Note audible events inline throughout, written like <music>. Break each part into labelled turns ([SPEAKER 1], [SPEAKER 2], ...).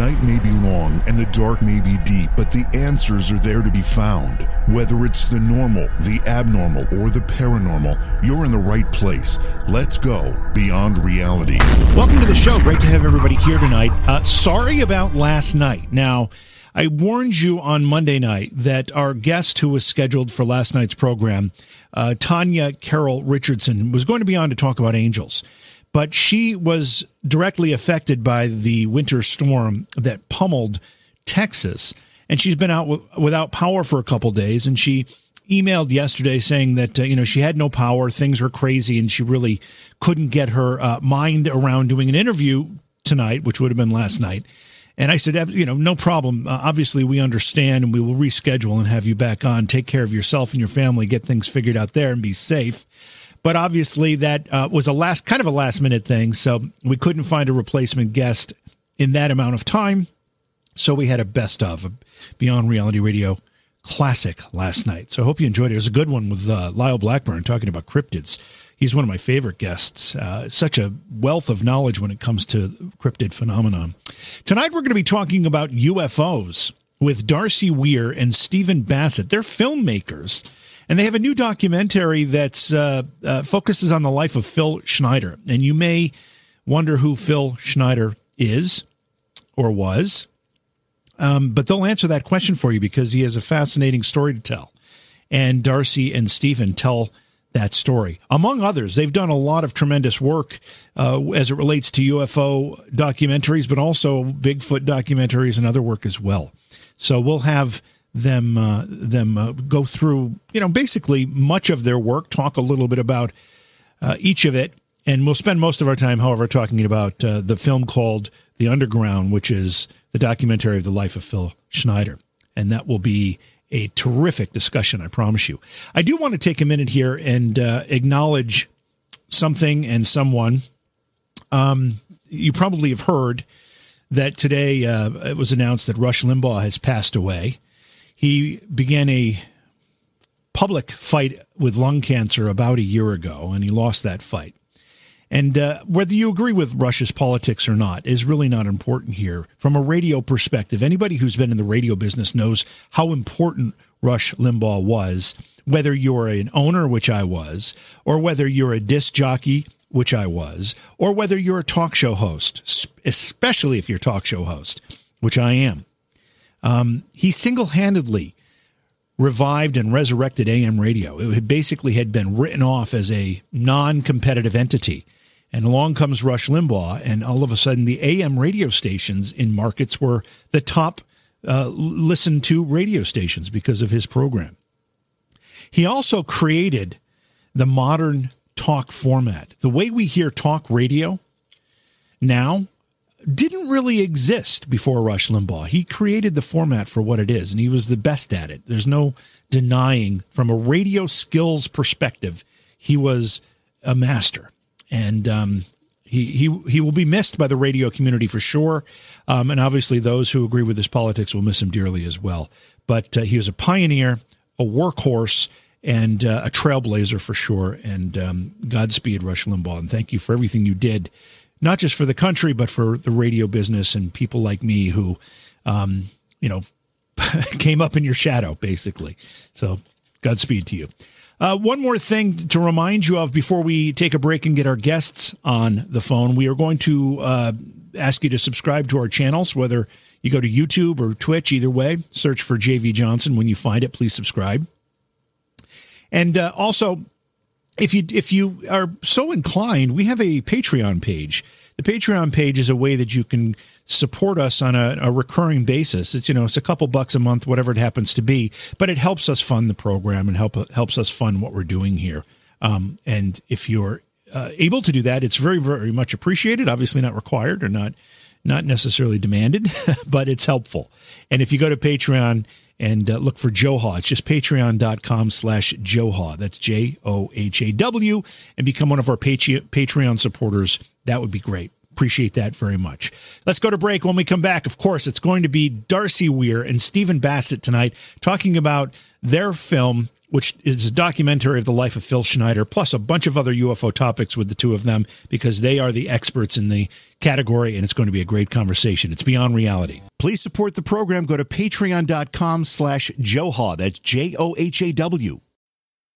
[SPEAKER 1] night may be long and the dark may be deep, but the answers are there to be found. Whether it's the normal, the abnormal, or the paranormal, you're in the right place. Let's go beyond reality.
[SPEAKER 2] Welcome to the show. Great to have everybody here tonight. Uh, sorry about last night. Now, I warned you on Monday night that our guest who was scheduled for last night's program, uh, Tanya Carroll Richardson, was going to be on to talk about angels but she was directly affected by the winter storm that pummeled Texas. And she's been out w- without power for a couple days. And she emailed yesterday saying that, uh, you know, she had no power, things were crazy, and she really couldn't get her uh, mind around doing an interview tonight, which would have been last night. And I said, you know, no problem. Uh, obviously, we understand and we will reschedule and have you back on. Take care of yourself and your family, get things figured out there and be safe. But obviously, that uh, was a last kind of a last minute thing. So we couldn't find a replacement guest in that amount of time. So we had a best of a Beyond Reality Radio classic last night. So I hope you enjoyed it. It was a good one with uh, Lyle Blackburn talking about cryptids. He's one of my favorite guests. Uh, such a wealth of knowledge when it comes to cryptid phenomenon. Tonight we're going to be talking about UFOs with Darcy Weir and Stephen Bassett. They're filmmakers and they have a new documentary that uh, uh, focuses on the life of Phil Schneider. And you may wonder who Phil Schneider is or was. Um, but they'll answer that question for you because he has a fascinating story to tell. And Darcy and Stephen tell that story. Among others, they've done a lot of tremendous work uh, as it relates to UFO documentaries, but also Bigfoot documentaries and other work as well. So we'll have them uh, them uh, go through you know basically much of their work, talk a little bit about uh, each of it, and we'll spend most of our time, however, talking about uh, the film called The Underground, which is the documentary of the life of Phil Schneider, and that will be a terrific discussion, I promise you. I do want to take a minute here and uh, acknowledge something and someone. Um, you probably have heard that today uh, it was announced that Rush Limbaugh has passed away. He began a public fight with lung cancer about a year ago, and he lost that fight. And uh, whether you agree with Rush's politics or not is really not important here. From a radio perspective, anybody who's been in the radio business knows how important Rush Limbaugh was, whether you're an owner, which I was, or whether you're a disc jockey, which I was, or whether you're a talk show host, especially if you're a talk show host, which I am. Um, he single handedly revived and resurrected AM radio. It basically had been written off as a non competitive entity. And along comes Rush Limbaugh, and all of a sudden, the AM radio stations in markets were the top uh, listened to radio stations because of his program. He also created the modern talk format. The way we hear talk radio now didn't really exist before Rush Limbaugh. He created the format for what it is, and he was the best at it. There's no denying from a radio skills perspective, he was a master. And um, he, he, he will be missed by the radio community for sure. Um, and obviously, those who agree with his politics will miss him dearly as well. But uh, he was a pioneer, a workhorse, and uh, a trailblazer for sure. And um, Godspeed, Rush Limbaugh. And thank you for everything you did not just for the country, but for the radio business and people like me who, um, you know, <laughs> came up in your shadow, basically. So, Godspeed to you. Uh, one more thing to remind you of before we take a break and get our guests on the phone. We are going to uh, ask you to subscribe to our channels, whether you go to YouTube or Twitch, either way. Search for JV Johnson. When you find it, please subscribe. And uh, also, if you if you are so inclined, we have a Patreon page. The Patreon page is a way that you can support us on a, a, recurring basis. It's you know it's a couple bucks a month, whatever it happens to be, but it helps us fund the program and help helps us fund what we're doing here. Um, and if you're uh, able to do that, it's very very much appreciated. Obviously, not required or not not necessarily demanded, <laughs> but it's helpful. And if you go to Patreon and uh, look for Johaw. It's just patreon.com slash Johaw. That's J O H A W. And become one of our Patreon supporters. That would be great. Appreciate that very much. Let's go to break. When we come back, of course, it's going to be Darcy Weir and Stephen Bassett tonight talking about their film which is a documentary of the life of Phil Schneider, plus a bunch of other UFO topics with the two of them because they are the experts in the category, and it's going to be a great conversation. It's beyond reality. Please support the program. Go to patreon.com slash Johaw. That's J O H A W.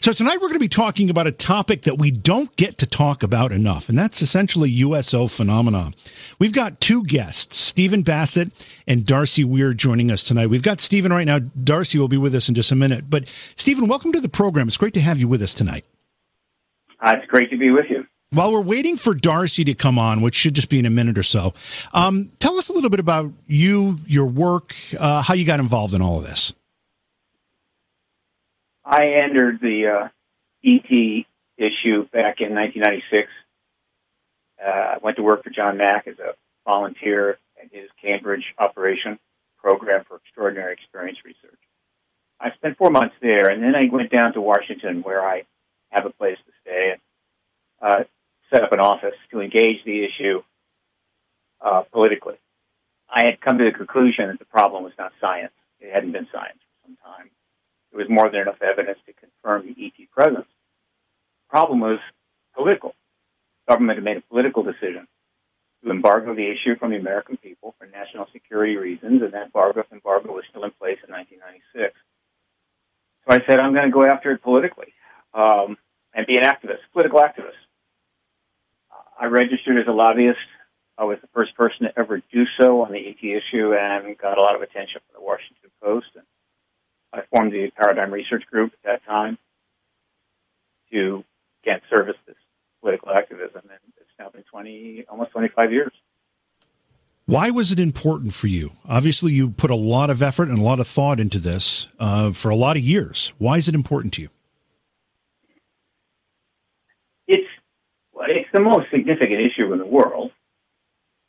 [SPEAKER 2] So tonight we're going to be talking about a topic that we don't get to talk about enough, and that's essentially USO phenomena. We've got two guests, Stephen Bassett and Darcy Weir, joining us tonight. We've got Stephen right now. Darcy will be with us in just a minute. But Stephen, welcome to the program. It's great to have you with us tonight.
[SPEAKER 3] Uh, it's great to be with you.
[SPEAKER 2] While we're waiting for Darcy to come on, which should just be in a minute or so, um, tell us a little bit about you, your work, uh, how you got involved in all of this.
[SPEAKER 3] I entered the uh, ET issue back in 1996. Uh, I went to work for John Mack as a volunteer at his Cambridge operation program for extraordinary experience research. I spent four months there, and then I went down to Washington, where I have a place to stay, and uh, set up an office to engage the issue uh, politically. I had come to the conclusion that the problem was not science; it hadn't been science for some time there was more than enough evidence to confirm the ET presence. The problem was political. The government had made a political decision to embargo the issue from the American people for national security reasons, and that embargo, embargo was still in place in 1996. So I said, I'm going to go after it politically um, and be an activist, political activist. I registered as a lobbyist. I was the first person to ever do so on the ET issue and got a lot of attention from the Washington Post. And I formed the Paradigm Research Group at that time to get service this political activism, and it's now been twenty, almost twenty-five years.
[SPEAKER 2] Why was it important for you? Obviously, you put a lot of effort and a lot of thought into this uh, for a lot of years. Why is it important to you?
[SPEAKER 3] It's well, it's the most significant issue in the world.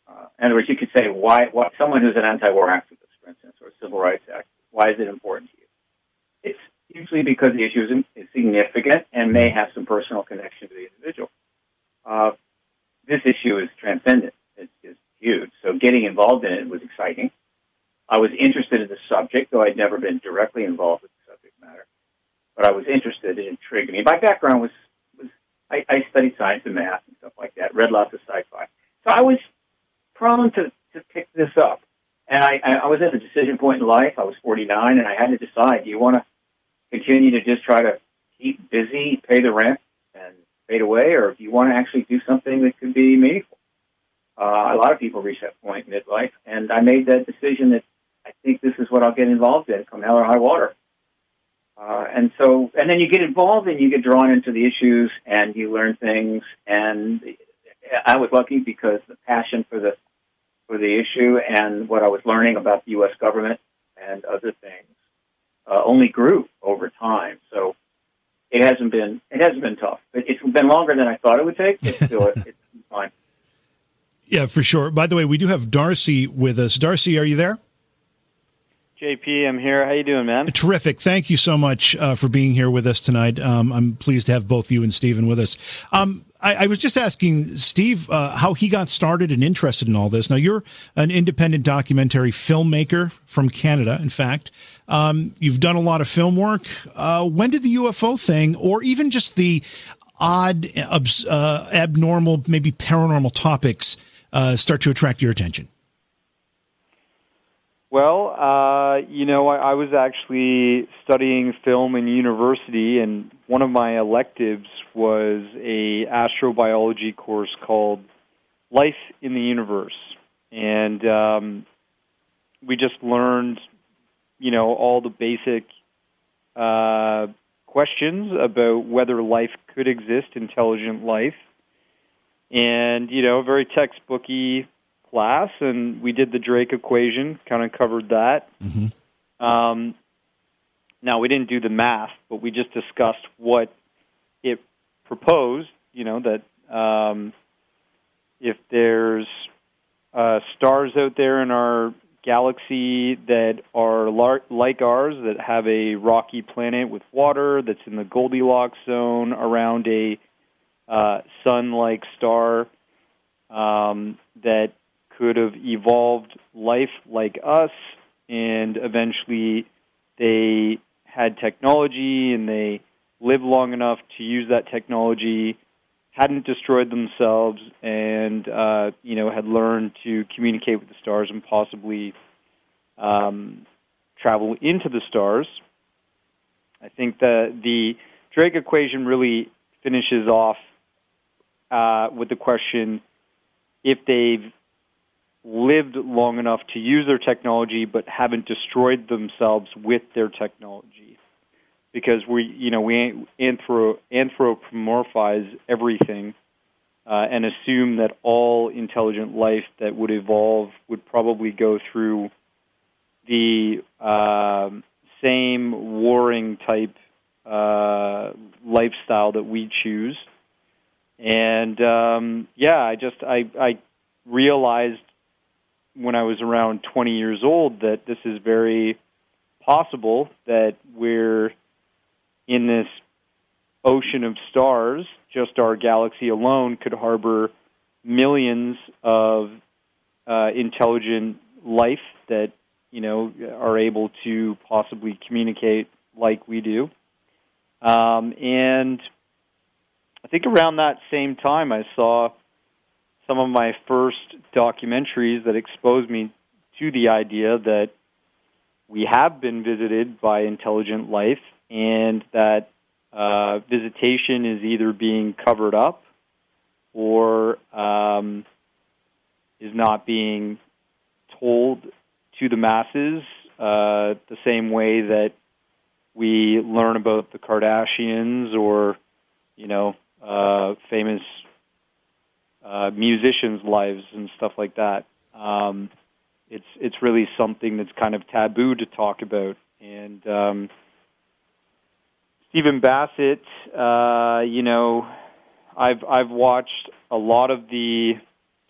[SPEAKER 3] Uh, in other words, you could say why, why someone who's an anti-war activist, for instance, or a civil rights activist, why is it important to you? It's usually because the issue is, significant and may have some personal connection to the individual. Uh, this issue is transcendent. It's, it's huge. So getting involved in it was exciting. I was interested in the subject, though I'd never been directly involved with the subject matter. But I was interested. It intrigued me. My background was, was I, I studied science and math and stuff like that, read lots of sci-fi. So I was prone to, to pick this up. And I, I was at a decision point in life. I was 49, and I had to decide: do you want to continue to just try to keep busy, pay the rent, and fade away, or do you want to actually do something that could be meaningful? Uh, a lot of people reach that point in midlife, and I made that decision that I think this is what I'll get involved in, come hell or high water. Uh, and so, and then you get involved and you get drawn into the issues and you learn things. And I was lucky because the passion for the for the issue and what I was learning about the U.S. government and other things uh, only grew over time. So it hasn't been it hasn't been tough. It's been longer than I thought it would take, but still, it's fine. <laughs>
[SPEAKER 2] Yeah, for sure. By the way, we do have Darcy with us. Darcy, are you there?
[SPEAKER 4] JP, I'm here. How you doing, man?
[SPEAKER 2] Terrific. Thank you so much uh, for being here with us tonight. Um, I'm pleased to have both you and Stephen with us. Um, I, I, was just asking Steve uh, how he got started and interested in all this. Now, you're an independent documentary filmmaker from Canada, in fact. Um, you've done a lot of film work. Uh, when did the UFO thing, or even just the odd, uh, abnormal, maybe paranormal topics, uh, start to attract your attention?
[SPEAKER 4] Well, uh, you know, I, I was actually studying film in university, and one of my electives was a astrobiology course called Life in the Universe, and um, we just learned, you know, all the basic uh, questions about whether life could exist, intelligent life, and you know, very textbooky class, and we did the Drake equation, kind of covered that. Mm-hmm. Um, Now we didn't do the math, but we just discussed what proposed. You know that um, if there's uh, stars out there in our galaxy that are lar- like ours, that have a rocky planet with water, that's in the Goldilocks zone around a uh, sun-like star, um, that could have evolved life like us, and eventually they had technology and they lived long enough to use that technology hadn't destroyed themselves and uh, you know had learned to communicate with the stars and possibly um, travel into the stars. I think that the Drake equation really finishes off uh, with the question if they've lived long enough to use their technology but haven't destroyed themselves with their technology because we you know we anthro, anthropomorphize everything uh, and assume that all intelligent life that would evolve would probably go through the uh, same warring type uh, lifestyle that we choose. And um, yeah, I just I I realized when I was around 20 years old that this is very possible that we're in this ocean of stars, just our galaxy alone could harbor millions of uh, intelligent life that you know are able to possibly communicate like we do. Um, and I think around that same time, I saw some of my first documentaries that exposed me to the idea that we have been visited by intelligent life and that uh, visitation is either being covered up or um, is not being told to the masses uh, the same way that we learn about the Kardashians or, you know, uh, famous uh, musicians' lives and stuff like that. Um, it's it's really something that's kind of taboo to talk about, and um, Stephen Bassett, uh, you know, I've I've watched a lot of the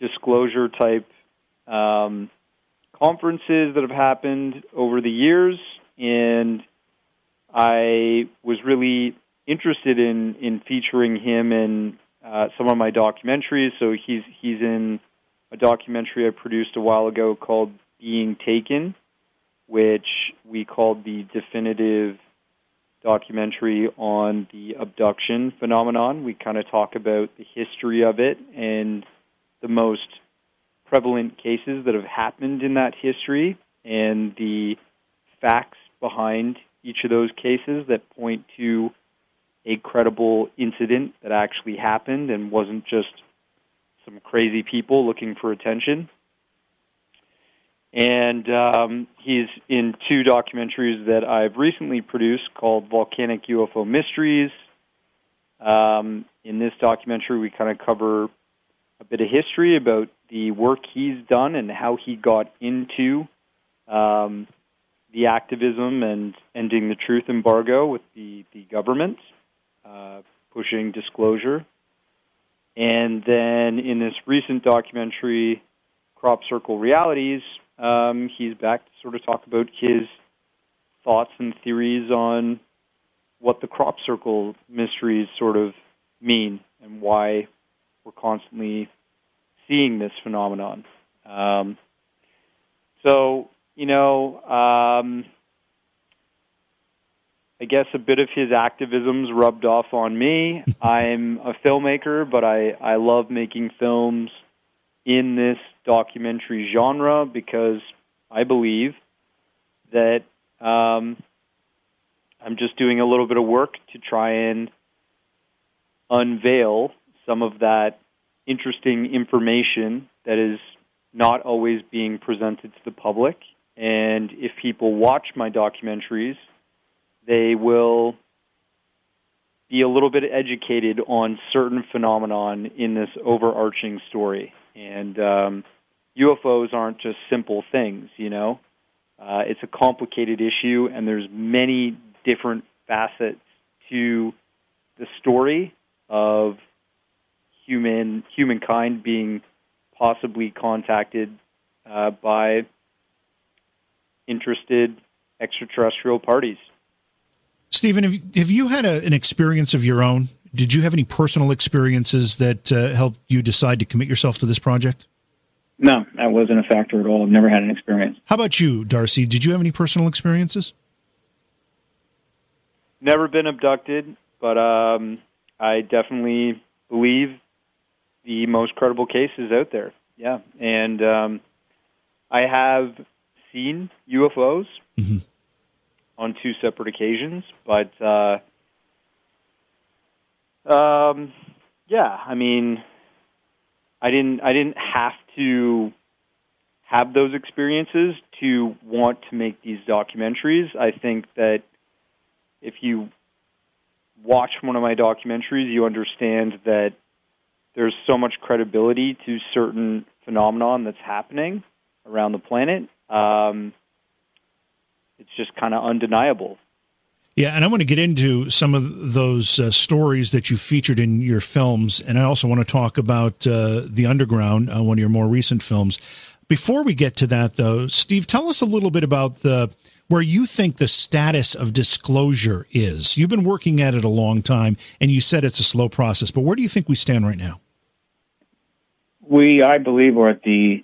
[SPEAKER 4] disclosure type um, conferences that have happened over the years, and I was really interested in in featuring him in uh, some of my documentaries. So he's he's in a documentary I produced a while ago called Being Taken, which we called the definitive documentary on the abduction phenomenon. We kind of talk about the history of it and the most prevalent cases that have happened in that history and the facts behind each of those cases that point to a credible incident that actually happened and wasn't just some crazy people looking for attention. And um, he's in two documentaries that I've recently produced called Volcanic UFO Mysteries. Um, in this documentary, we kind of cover a bit of history about the work he's done and how he got into um, the activism and ending the truth embargo with the, the government, uh, pushing disclosure. And then in this recent documentary, Crop Circle Realities, um, he's back to sort of talk about his thoughts and theories on what the crop circle mysteries sort of mean and why we're constantly seeing this phenomenon. Um, so, you know, um, I guess a bit of his activism's rubbed off on me. <laughs> I'm a filmmaker, but I, I love making films in this documentary genre because I believe that um, I'm just doing a little bit of work to try and unveil some of that interesting information that is not always being presented to the public. And if people watch my documentaries, they will be a little bit educated on certain phenomenon in this overarching story. And um, UFOs aren't just simple things, you know. Uh, it's a complicated issue, and there's many different facets to the story of human humankind being possibly contacted uh, by interested extraterrestrial parties.
[SPEAKER 2] Stephen, have you, have you had a, an experience of your own? Did you have any personal experiences that uh, helped you decide to commit yourself to this project?
[SPEAKER 3] No, that wasn't a factor at all. I've never had an experience.
[SPEAKER 2] How about you, Darcy? Did you have any personal experiences?
[SPEAKER 4] Never been abducted, but um, I definitely believe the most credible cases out there. Yeah, and um, I have seen UFOs mm-hmm. on two separate occasions, but uh, um, yeah, I mean, I didn't I didn't have to have those experiences to want to make these documentaries. I think that if you watch one of my documentaries, you understand that there's so much credibility to certain phenomenon that's happening around the planet. Um, it's just kind of undeniable.
[SPEAKER 2] Yeah, and I want to get into some of those uh, stories that you featured in your films, and I also want to talk about uh, The Underground, uh, one of your more recent films. Before we get to that, though, Steve, tell us a little bit about the where you think the status of disclosure is. You've been working at it a long time, and you said it's a slow process, but where do you think we stand right now?
[SPEAKER 3] We, I believe, we're at the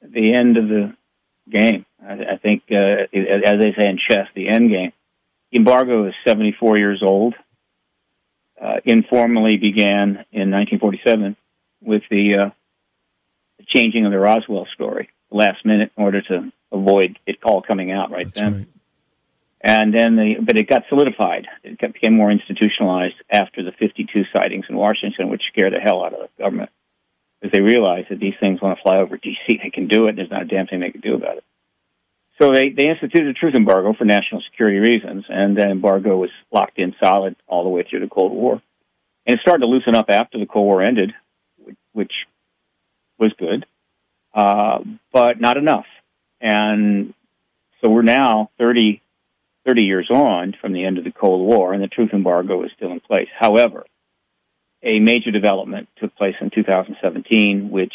[SPEAKER 3] the end of the game. I, I think, uh, as they say in chess, the end game embargo is 74 years old. Uh, informally began in 1947 with the, uh, changing of the Roswell story last minute in order to avoid it all coming out right
[SPEAKER 2] That's
[SPEAKER 3] then.
[SPEAKER 2] Right.
[SPEAKER 3] And then the, but it got solidified. It became more institutionalized after the 52 sightings in Washington, which scared the hell out of the government. Because they realized that these things want to fly over D.C. They can do it. There's not a damn thing they can do about it. So they, they instituted a truth embargo for national security reasons, and that embargo was locked in solid all the way through the Cold War. And it started to loosen up after the Cold War ended, which was good, uh, but not enough. And so we're now 30, 30 years on from the end of the Cold War, and the truth embargo is still in place. However, a major development took place in 2017, which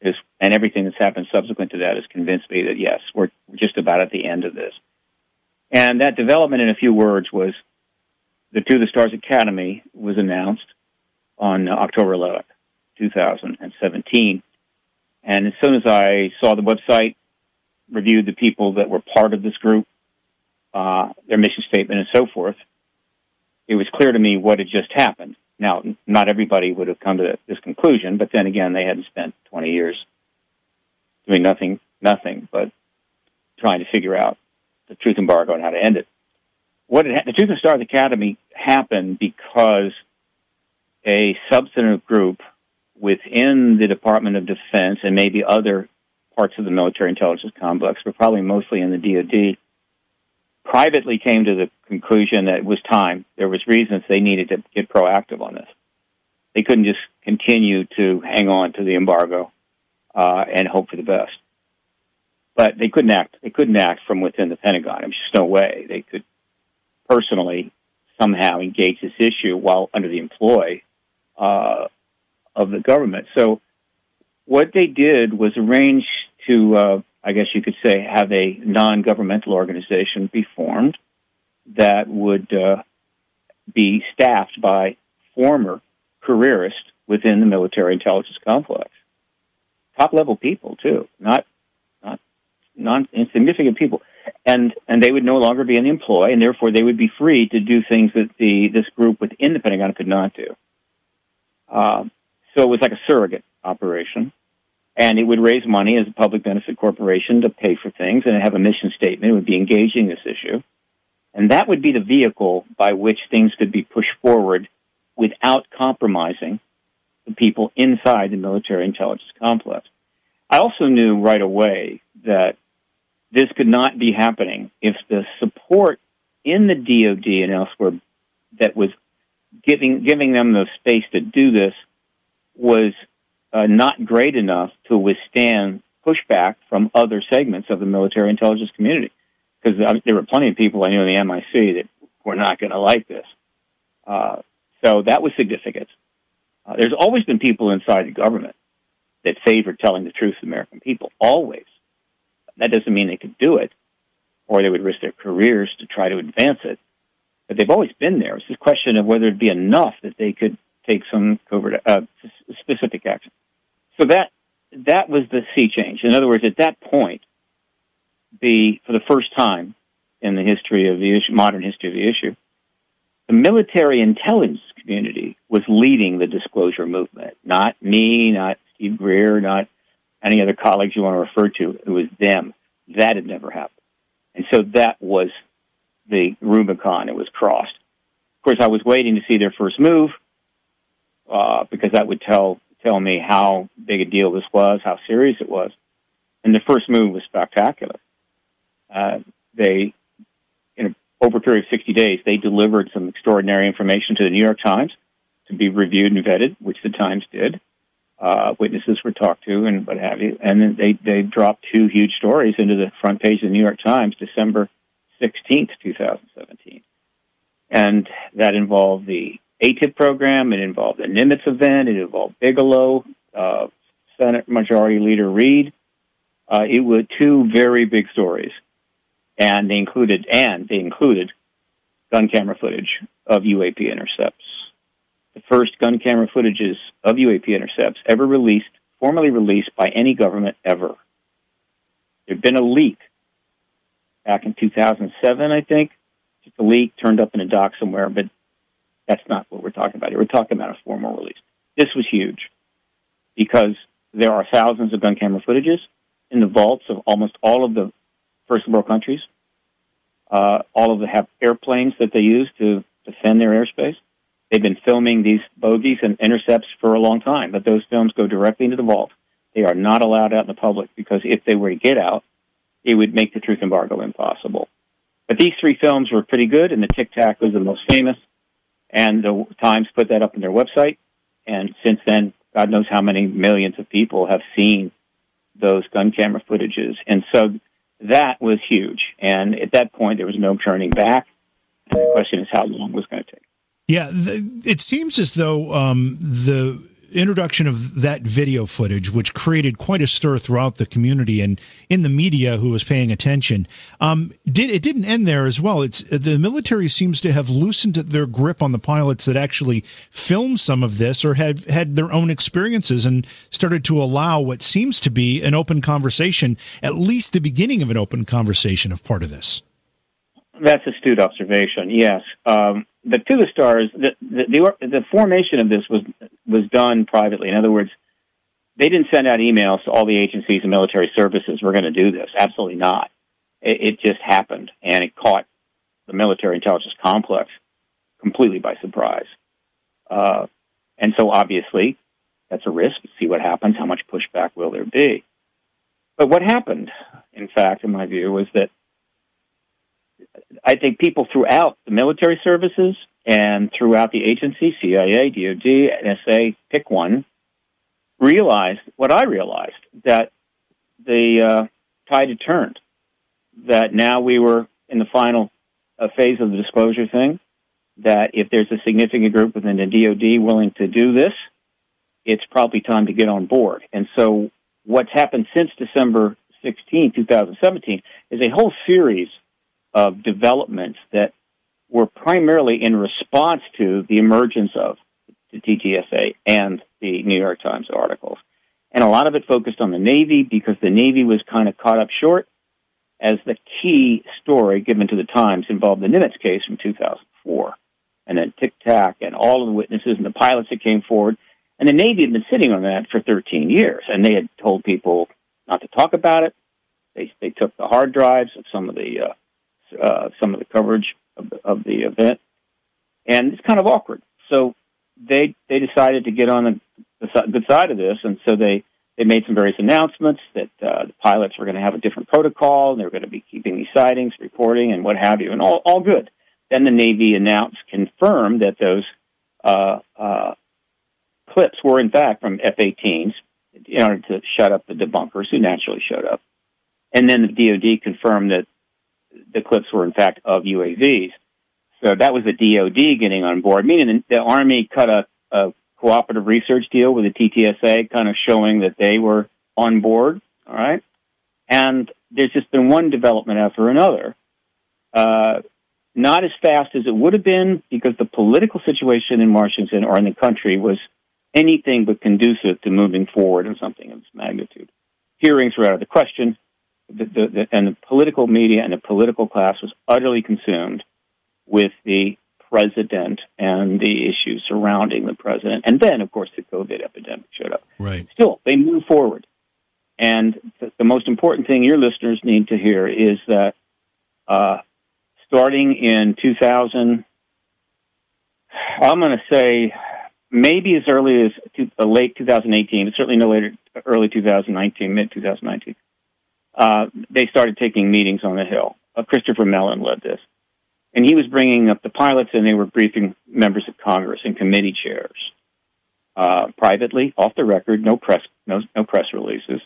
[SPEAKER 3] is, and everything that's happened subsequent to that has convinced me that yes, we're just about at the end of this. And that development, in a few words, was the To the Stars Academy was announced on October 11th, 2017. And as soon as I saw the website, reviewed the people that were part of this group, uh, their mission statement, and so forth, it was clear to me what had just happened. Now, not everybody would have come to this conclusion, but then again, they hadn't spent 20 years doing nothing, nothing but trying to figure out the truth embargo and how to end it. What it, the To the Stars Academy happened because a substantive group within the Department of Defense and maybe other parts of the military intelligence complex, but probably mostly in the DoD, privately came to the conclusion that it was time. There was reasons they needed to get proactive on this. They couldn't just continue to hang on to the embargo uh, and hope for the best. But they couldn't act. They couldn't act from within the Pentagon. There's just no way they could personally somehow engage this issue while under the employ uh, of the government. So what they did was arrange to uh, I guess you could say, have a non governmental organization be formed that would uh, be staffed by former careerists within the military intelligence complex. Top level people, too, not, not non insignificant people. And, and they would no longer be in the employ, and therefore they would be free to do things that the, this group within the Pentagon could not do. Uh, so it was like a surrogate operation and it would raise money as a public benefit corporation to pay for things and have a mission statement. It would be engaging this issue. And that would be the vehicle by which things could be pushed forward without compromising the people inside the military intelligence complex. I also knew right away that this could not be happening if the support in the DoD and elsewhere that was giving giving them the space to do this was uh, not great enough to withstand pushback from other segments of the military intelligence community. because there were plenty of people I knew in the MIC that were not going to like this. Uh, so that was significant. Uh, there's always been people inside the government that favor telling the truth to American people, always. That doesn't mean they could do it, or they would risk their careers to try to advance it. But they've always been there. It's a question of whether it'd be enough that they could take some covert, uh, specific action. So that that was the sea change. In other words, at that point, the for the first time in the history of the issue, modern history of the issue, the military intelligence community was leading the disclosure movement. Not me, not Steve Greer, not any other colleagues you want to refer to. It was them. That had never happened. And so that was the Rubicon. It was crossed. Of course, I was waiting to see their first move uh, because that would tell tell me how big a deal this was, how serious it was. And the first move was spectacular. Uh, they, in a, over a period of 60 days, they delivered some extraordinary information to the New York Times to be reviewed and vetted, which the Times did. Uh, witnesses were talked to and what have you. And then they, they dropped two huge stories into the front page of the New York Times December 16th, 2017. And that involved the AATIP program, it involved the Nimitz event, it involved Bigelow, uh, Senate Majority Leader Reid. Uh, it was two very big stories. And they included, and they included gun camera footage of UAP intercepts the first gun camera footages of UAP intercepts ever released, formally released by any government ever. There'd been a leak back in 2007, I think. Just a leak turned up in a dock somewhere, but that's not what we're talking about here. We're talking about a formal release. This was huge because there are thousands of gun camera footages in the vaults of almost all of the first world countries. Uh, all of them have airplanes that they use to defend their airspace. They've been filming these bogeys and intercepts for a long time, but those films go directly into the vault. They are not allowed out in the public because if they were to get out, it would make the truth embargo impossible. But these three films were pretty good, and the Tic Tac was the most famous. And the Times put that up on their website. And since then, God knows how many millions of people have seen those gun camera footages. And so that was huge. And at that point, there was no turning back. And the question is how long was it going to take.
[SPEAKER 2] Yeah, the, it seems as though um, the introduction of that video footage, which created quite a stir throughout the community and in the media who was paying attention, um, did it didn't end there as well. It's the military seems to have loosened their grip on the pilots that actually filmed some of this or had had their own experiences and started to allow what seems to be an open conversation, at least the beginning of an open conversation of part of this.
[SPEAKER 3] That's astute observation. Yes. Um, the to the stars, the, the, the the formation of this was was done privately. In other words, they didn't send out emails to all the agencies and military services. We're going to do this. Absolutely not. It, it just happened, and it caught the military intelligence complex completely by surprise. Uh, and so, obviously, that's a risk. See what happens. How much pushback will there be? But what happened, in fact, in my view, was that I think people throughout the military services and throughout the agency, CIA, DOD, NSA, pick one, realized what I realized that the uh, tide had turned. That now we were in the final uh, phase of the disclosure thing. That if there's a significant group within the DoD willing to do this, it's probably time to get on board. And so, what's happened since December 16, 2017, is a whole series of developments that were primarily in response to the emergence of the TTSA and the New York Times articles. And a lot of it focused on the Navy because the Navy was kind of caught up short as the key story given to the Times involved the Nimitz case from 2004. And then Tic Tac and all of the witnesses and the pilots that came forward. And the Navy had been sitting on that for 13 years. And they had told people not to talk about it. They, they took the hard drives of some of the uh, uh, some of the coverage of the, of the event, and it's kind of awkward. So they they decided to get on the, the good side of this, and so they they made some various announcements that uh, the pilots were going to have a different protocol, and they were going to be keeping these sightings, reporting, and what have you, and all all good. Then the Navy announced, confirmed that those uh, uh, clips were in fact from F-18s in order to shut up the debunkers who naturally showed up. And then the DoD confirmed that the clips were in fact of UAPs. So that was the DoD getting on board, meaning the, the Army cut a, a cooperative research deal with the TTSA, kind of showing that they were on board. All right, and there's just been one development after another. Uh, not as fast as it would have been because the political situation in Washington or in the country was anything but conducive to moving forward in something of this magnitude. Hearings were out of the question, the, the, the, and the political media and the political class was utterly consumed with the president and the issues surrounding the president. And then, of course, the COVID epidemic showed up.
[SPEAKER 2] Right.
[SPEAKER 3] Still, they move forward. And the, the most important thing your listeners need to hear is that uh, starting in 2000, I'm going to say maybe as early as to, uh, late 2018, but certainly no later, early 2019, mid 2019. Uh, they started taking meetings on the Hill. Uh, Christopher Mellon led this. And he was bringing up the pilots, and they were briefing members of Congress and committee chairs uh, privately, off the record, no press, no, no press releases.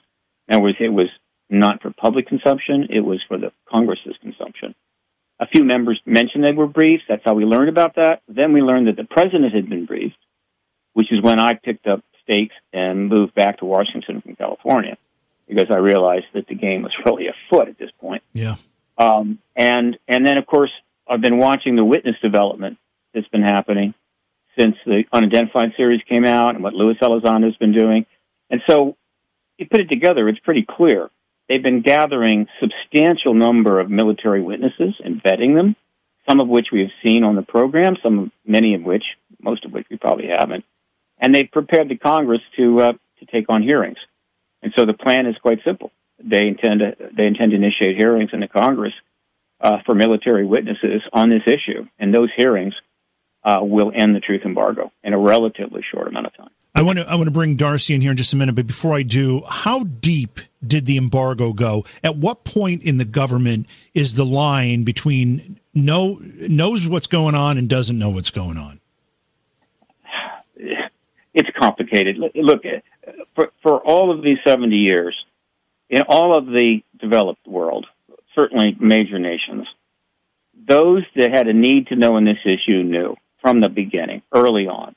[SPEAKER 3] In other words, it was not for public consumption; it was for the Congress's consumption. A few members mentioned they were briefed. That's how we learned about that. Then we learned that the president had been briefed, which is when I picked up stakes and moved back to Washington from California because I realized that the game was <laughs> really afoot at this point.
[SPEAKER 2] Yeah.
[SPEAKER 3] Um, and and then of course I've been watching the witness development that's been happening since the unidentified series came out and what Luis Elizondo has been doing. And so you put it together, it's pretty clear. They've been gathering substantial number of military witnesses and vetting them, some of which we have seen on the program, some many of which, most of which we probably haven't. And they've prepared the Congress to uh, to take on hearings. And so the plan is quite simple. They intend to they intend to initiate hearings in the Congress uh, for military witnesses on this issue, and those hearings uh, will end the truth embargo in a relatively short amount of time.
[SPEAKER 2] I want to I want to bring Darcy in here in just a minute, but before I do, how deep did the embargo go? At what point in the government is the line between know knows what's going on and doesn't know what's going on?
[SPEAKER 3] It's complicated. Look, for for all of these seventy years, in all of the developed world, certainly major nations, those that had a need to know in this issue knew from the beginning, early on.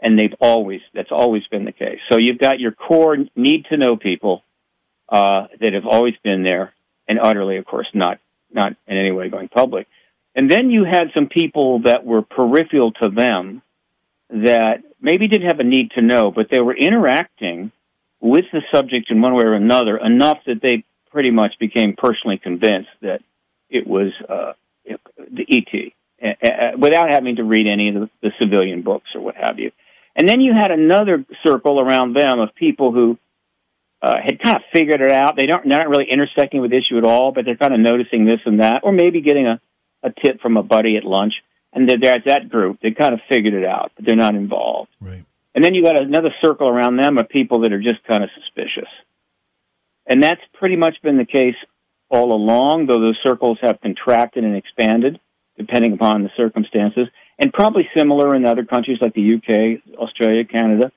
[SPEAKER 3] And they've always, that's always been the case. So you've got your core need to know people, uh, that have always been there and utterly, of course, not, not in any way going public. And then you had some people that were peripheral to them that maybe didn't have a need to know, but they were interacting with the subject in one way or another enough that they pretty much became personally convinced that it was uh, the ET uh, without having to read any of the, the civilian books or what have you. And then you had another circle around them of people who uh, had kind of figured it out. They don't, they're not really intersecting with the issue at all, but they're kind of noticing this and that, or maybe getting a, a tip from a buddy at lunch. And there's that group. They kind of figured it out, but they're not involved.
[SPEAKER 2] Right.
[SPEAKER 3] And then you got another circle around them of people that are just kind of suspicious. And that's pretty much been the case all along, though those circles have contracted and expanded depending upon the circumstances, and probably similar in other countries like the UK, Australia, Canada.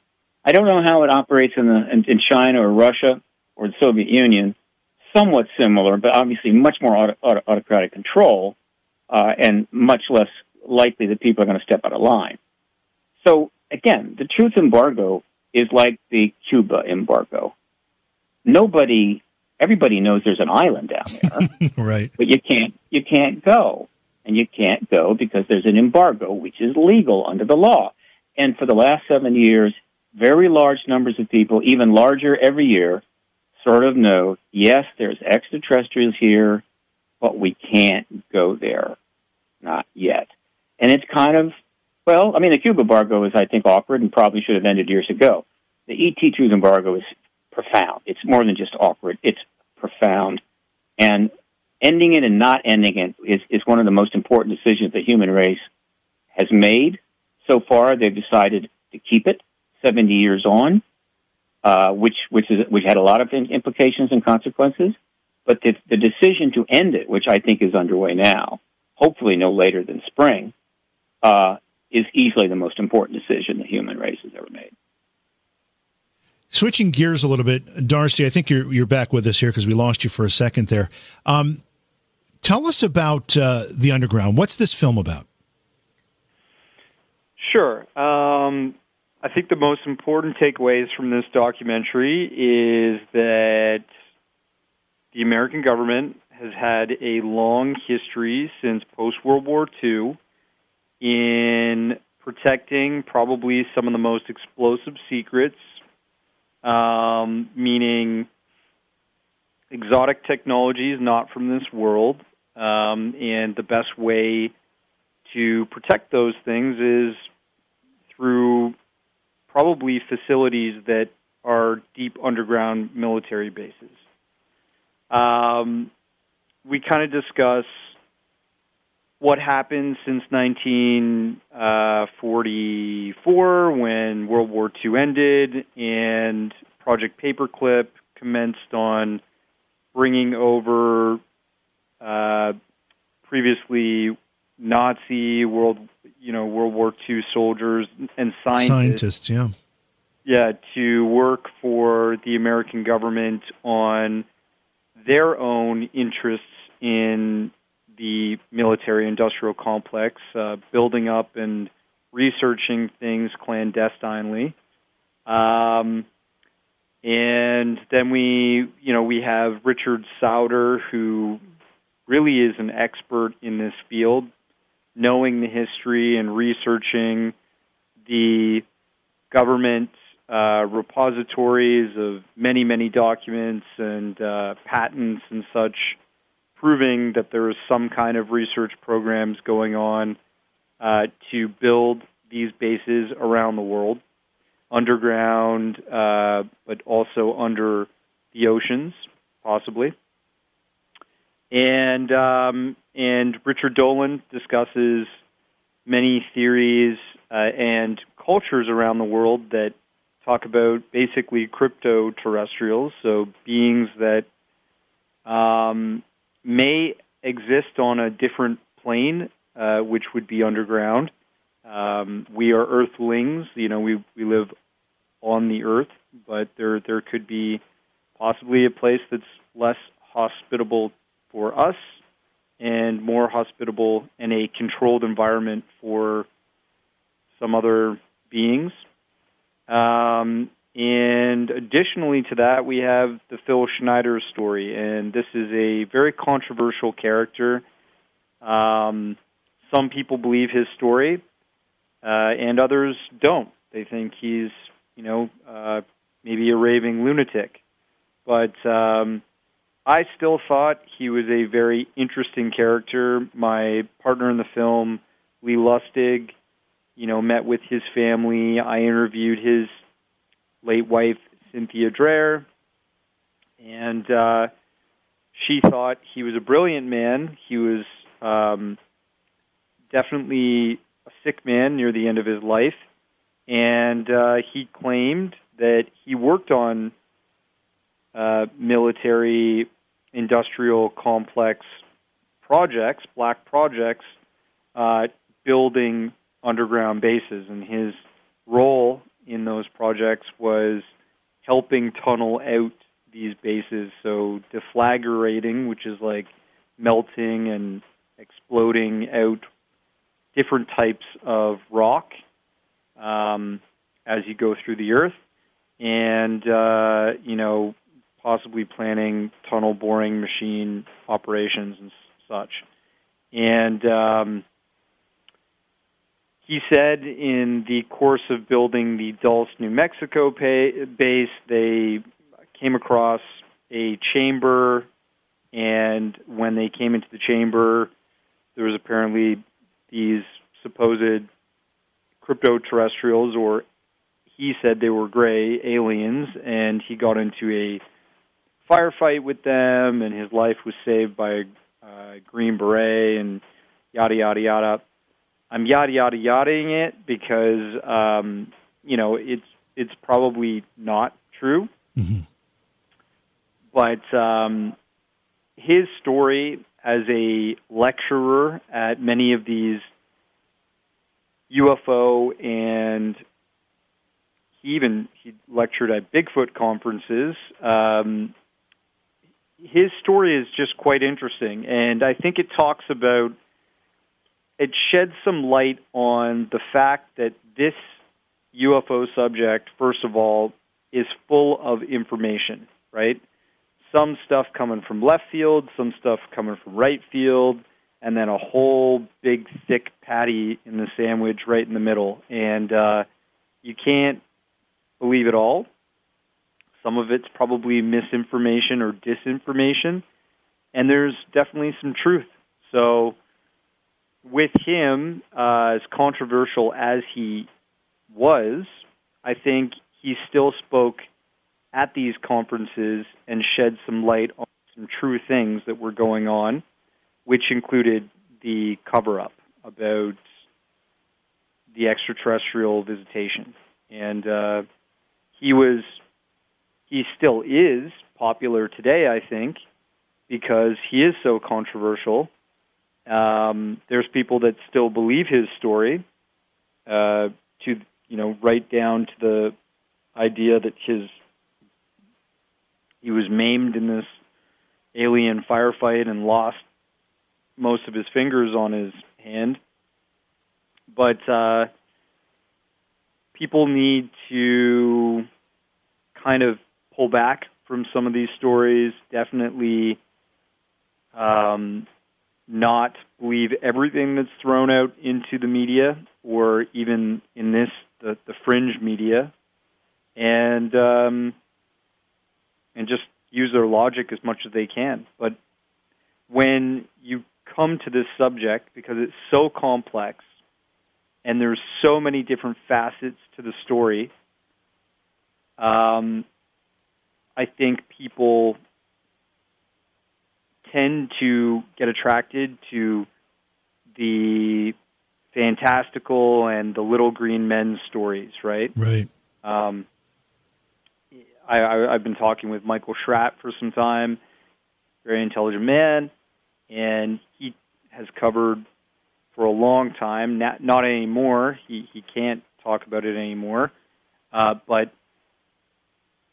[SPEAKER 3] I don't know how it operates in, the, in, in China or Russia or the Soviet Union. Somewhat similar, but obviously much more auto, auto, autocratic control, uh, and much less likely that people are going to step out of line. So again, the truth embargo is like the Cuba embargo. Nobody, everybody knows there's an island down there, <laughs>
[SPEAKER 2] right?
[SPEAKER 3] But you can't, you can't go and you can't go because there's an embargo, which is legal under the law. And for the last seven years, very large numbers of people, even larger every year, sort of know, yes, there's extraterrestrials here, but we can't go there. Not yet. And it's kind of, well, I mean, the Cuba embargo is, I think, awkward and probably should have ended years ago. The ET truth embargo is profound. It's more than just awkward. It's profound. And ending it and not ending it is, is one of the most important decisions the human race has made. So far, they've decided to keep it 70 years on, uh, which, which, is, which had a lot of implications and consequences. But the, the decision to end it, which I think is underway now, hopefully no later than spring, uh, is easily the most important decision the human race has ever made.
[SPEAKER 2] Switching gears a little bit, Darcy, I think you're you're back with us here because we lost you for a second there. Um, Tell us about uh, the underground. What's this film about?
[SPEAKER 4] Sure. Um, I think the most important takeaways from this documentary is that the American government has had a long history since post World War II in protecting probably some of the most explosive secrets, um, meaning exotic technologies not from this world. Um, and the best way to protect those things is through probably facilities that are deep underground military bases. Um, we kind of discuss what happened since 1944 when World War II ended and Project Paperclip commenced on bringing over uh, previously Nazi World, you know, World War II soldiers and scientists.
[SPEAKER 2] Scientists, yeah.
[SPEAKER 4] Yeah, to work for the American government on their own interests in the military industrial complex, uh, building up and researching things clandestinely. Um, and then we, you know, we have Richard Sauder, who really is an expert in this field, knowing the history and researching the government uh, repositories of many, many documents and uh, patents and such proving that there is some kind of research programs going on uh, to build these bases around the world, underground, uh, but also under the oceans, possibly. And um, and Richard Dolan discusses many theories uh, and cultures around the world that talk about basically crypto terrestrials, so beings that um, may exist on a different plane, uh, which would be underground. Um, we are Earthlings. You know, we we live on the Earth, but there there could be possibly a place that's less hospitable for us and more hospitable in a controlled environment for some other beings. Um, and additionally to that, we have the Phil Schneider story, and this is a very controversial character. Um, some people believe his story, uh, and others don't. They think he's, you know, uh, maybe a raving lunatic. But um, I still thought he was a very interesting character. My partner in the film, Lee Lustig, you know, met with his family. I interviewed his late wife Cynthia Drayer, and uh, she thought he was a brilliant man. He was um, definitely a sick man near the end of his life, and uh, he claimed that he worked on uh, military industrial complex projects, black projects, uh, building underground bases, and his role in those projects was helping tunnel out these bases. So deflagrating, which is like melting and exploding out different types of rock um, as you go through the earth, and uh, you know possibly planning tunnel boring machine operations and such. And um, he said in the course of building the Dulce, New Mexico pay, base, they came across a chamber, and when they came into the chamber, there was apparently these supposed crypto terrestrials, or he said they were gray aliens, and he got into a firefight with them, and his life was saved by a uh, Green Beret, and yada yada yada. I'm yada yada yadaing it because um, you know it's it's probably not true. Mm-hmm. But um, his story as a lecturer at many of these UFO and he even he lectured at Bigfoot conferences. Um, his story is just quite interesting, and I think it talks about it sheds some light on the fact that this UFO subject, first of all, is full of information, right? Some stuff coming from left field, some stuff coming from right field, and then a whole big thick patty in the sandwich right in the middle. And uh, you can't believe it all. Some of it's probably misinformation or disinformation, and there's definitely some truth. So, with him, uh, as controversial as he was, I think he still spoke at these conferences and shed some light on some true things that were going on, which included the cover up about the extraterrestrial visitation. And uh, he was, he still is popular today, I think, because he is so controversial. Um, there's people that still believe his story, uh, to you know, right down to the idea that his he was maimed in this alien firefight and lost most of his fingers on his hand. But uh, people need to kind of pull back from some of these stories. Definitely um, not believe everything that's thrown out into the media or even in this the, the fringe media and um, and just use their logic as much as they can. But when you come to this subject, because it's so complex and there's so many different facets to the story, um, I think people tend to get attracted to the fantastical and the little green men stories, right?
[SPEAKER 2] Right.
[SPEAKER 4] Um, I, I, I've been talking with Michael Schratt for some time, very intelligent man, and he has covered for a long time. Not, not anymore. He he can't talk about it anymore. Uh, but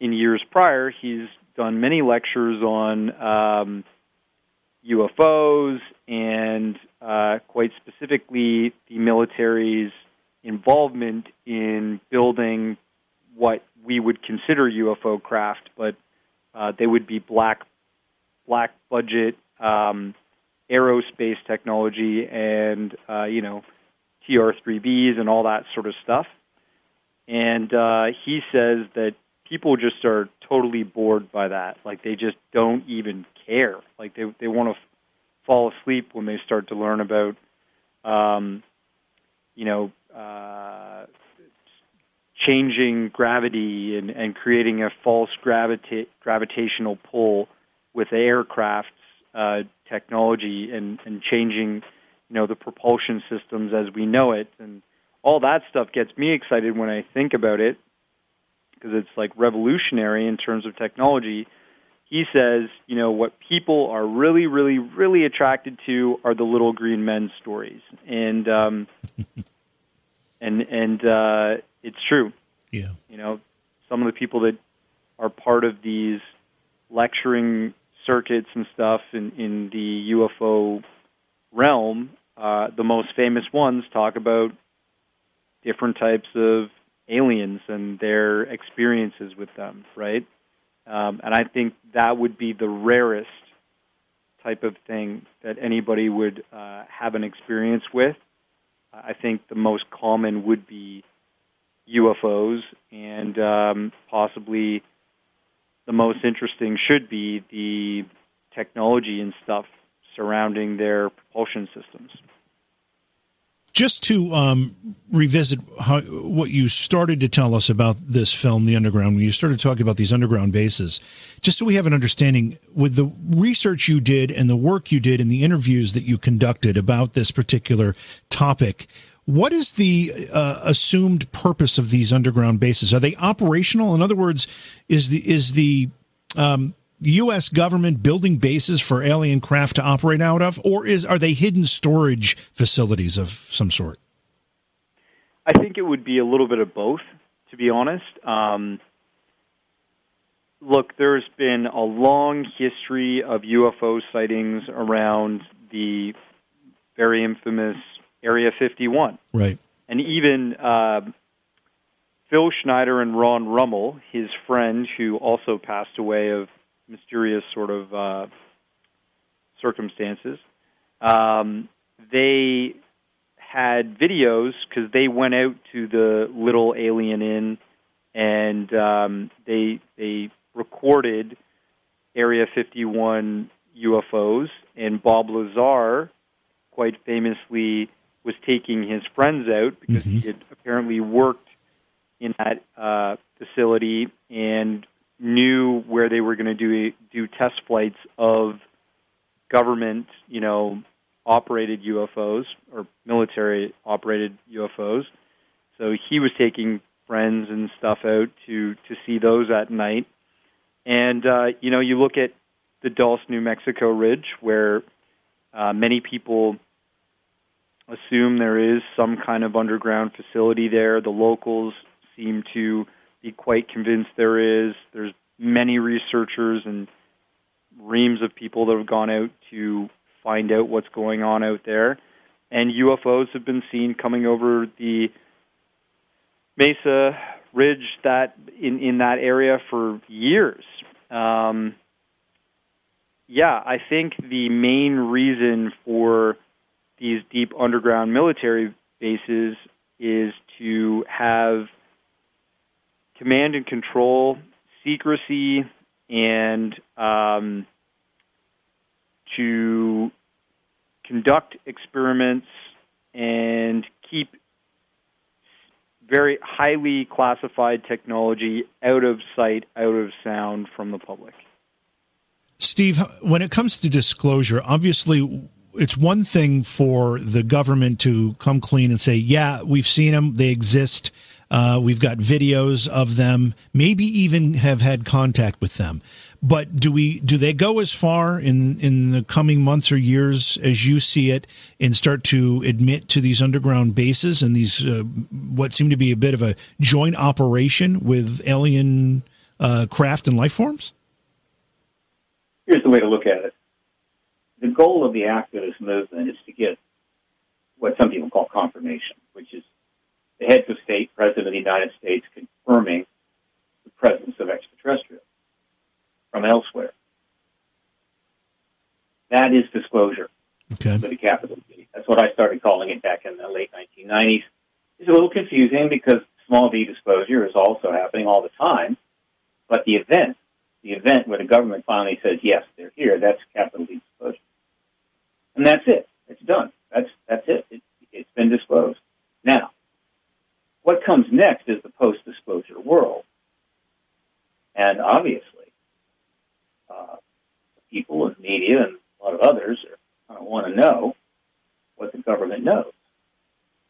[SPEAKER 4] in years prior, he's done many lectures on um, UFOs and uh, quite specifically the military's involvement in building what we would consider UFO craft, but uh, they would be black black budget um, aerospace technology and uh, you know TR3Bs and all that sort of stuff. And uh, he says that people just are totally bored by that. Like they just don't even care. Like they they want to f- fall asleep when they start to learn about um, you know uh, changing gravity and, and creating a false gravita- gravitational pull with aircraft's uh, technology and, and changing, you know, the propulsion systems as we know it, and all that stuff gets me excited when I think about it because it's like revolutionary in terms of technology. He says, you know, what people are really, really, really attracted to are the little green men stories, and um, <laughs> and and uh, it's true.
[SPEAKER 2] Yeah.
[SPEAKER 4] You know, some of the people that are part of these lecturing circuits and stuff in, in the UFO realm, uh, the most famous ones talk about different types of aliens and their experiences with them, right? Um, and I think that would be the rarest type of thing that anybody would uh, have an experience with. I think the most common would be UFOs, and um, possibly the most interesting should be the technology and stuff surrounding their propulsion systems.
[SPEAKER 2] Just to um, revisit how, what you started to tell us about this film, The Underground, when you started talking about these underground bases, just so we have an understanding, with the research you did and the work you did and the interviews that you conducted about this particular topic, what is the uh, assumed purpose of these underground bases? Are they operational? In other words, is the is the um, U.S. government building bases for alien craft to operate out of, or is are they hidden storage facilities of some sort?
[SPEAKER 4] I think it would be a little bit of both, to be honest. Um, look, there's been a long history of UFO sightings around the very infamous Area 51.
[SPEAKER 2] Right.
[SPEAKER 4] And even uh, Phil Schneider and Ron Rummel, his friend who also passed away of mysterious sort of uh, circumstances, um, they had videos because they went out to the Little A'Le'Inn and um, they they recorded Area 51 UFOs, and Bob Lazar, quite famously, was taking his friends out because mm-hmm. he had apparently worked in that uh, facility and knew where they were going to do do test flights of government, you know, operated UFOs or military operated UFOs. So he was taking friends and stuff out to to see those at night. And uh, you know, you look at the Dulce, New Mexico Ridge, where uh, many people assume there is some kind of underground facility there. The locals seem to be quite convinced there is. There's many researchers and reams of people that have gone out to find out what's going on out there. And UFOs have been seen coming over the Mesa Ridge that in in that area for years. Um, yeah, I think the main reason for these deep underground military bases is to have command and control, secrecy, and um, to conduct experiments and keep very highly classified technology out of sight, out of sound from the public.
[SPEAKER 2] Steve, when it comes to disclosure, obviously it's one thing for the government to come clean and say, yeah, we've seen them, they exist. Uh, we've got videos of them, maybe even have had contact with them. But do we do they go as far in in the coming months or years as you see it, and start to admit to these underground bases and these uh, what seem to be a bit of a joint operation with alien uh, craft and life forms?
[SPEAKER 3] Here's the way to look at it: the goal of the activist movement is to get what some people call confirmation, which is the heads of state, President of the United States, confirming the presence of extraterrestrials from elsewhere. That is disclosure
[SPEAKER 2] okay.
[SPEAKER 3] with a capital D. That's what I started calling it back in the late 1990s. It's a little confusing because small d disclosure is also happening all the time, but the event, the event where the government finally says, yes, they're here, that's capital D disclosure. And that's it. It's done. That's, that's it. it it's been disclosed. Now, what comes next is the post disclosure world. And obviously, uh, people and media and a lot of others are going to want to know what the government knows.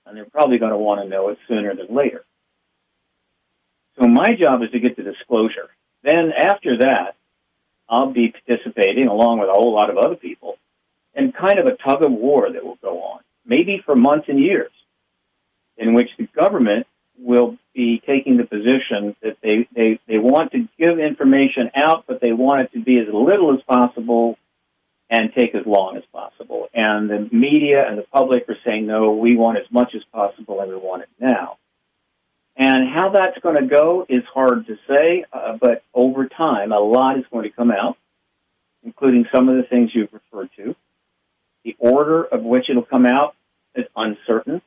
[SPEAKER 3] And they're probably going to want to know it sooner than later. So my job is to get the disclosure. Then after that, I'll be participating along with a whole lot of other people in kind of a tug of war that will go on, maybe for months and years, in which the government will be taking the position that they, they, they want to give information out, but they want it to be as little as possible and take as long as possible. And the media and the public are saying, no, we want as much as possible and we want it now. And how that's going to go is hard to say, uh, but over time, a lot is going to come out, including some of the things you've referred to. The order of which it'll come out is uncertain.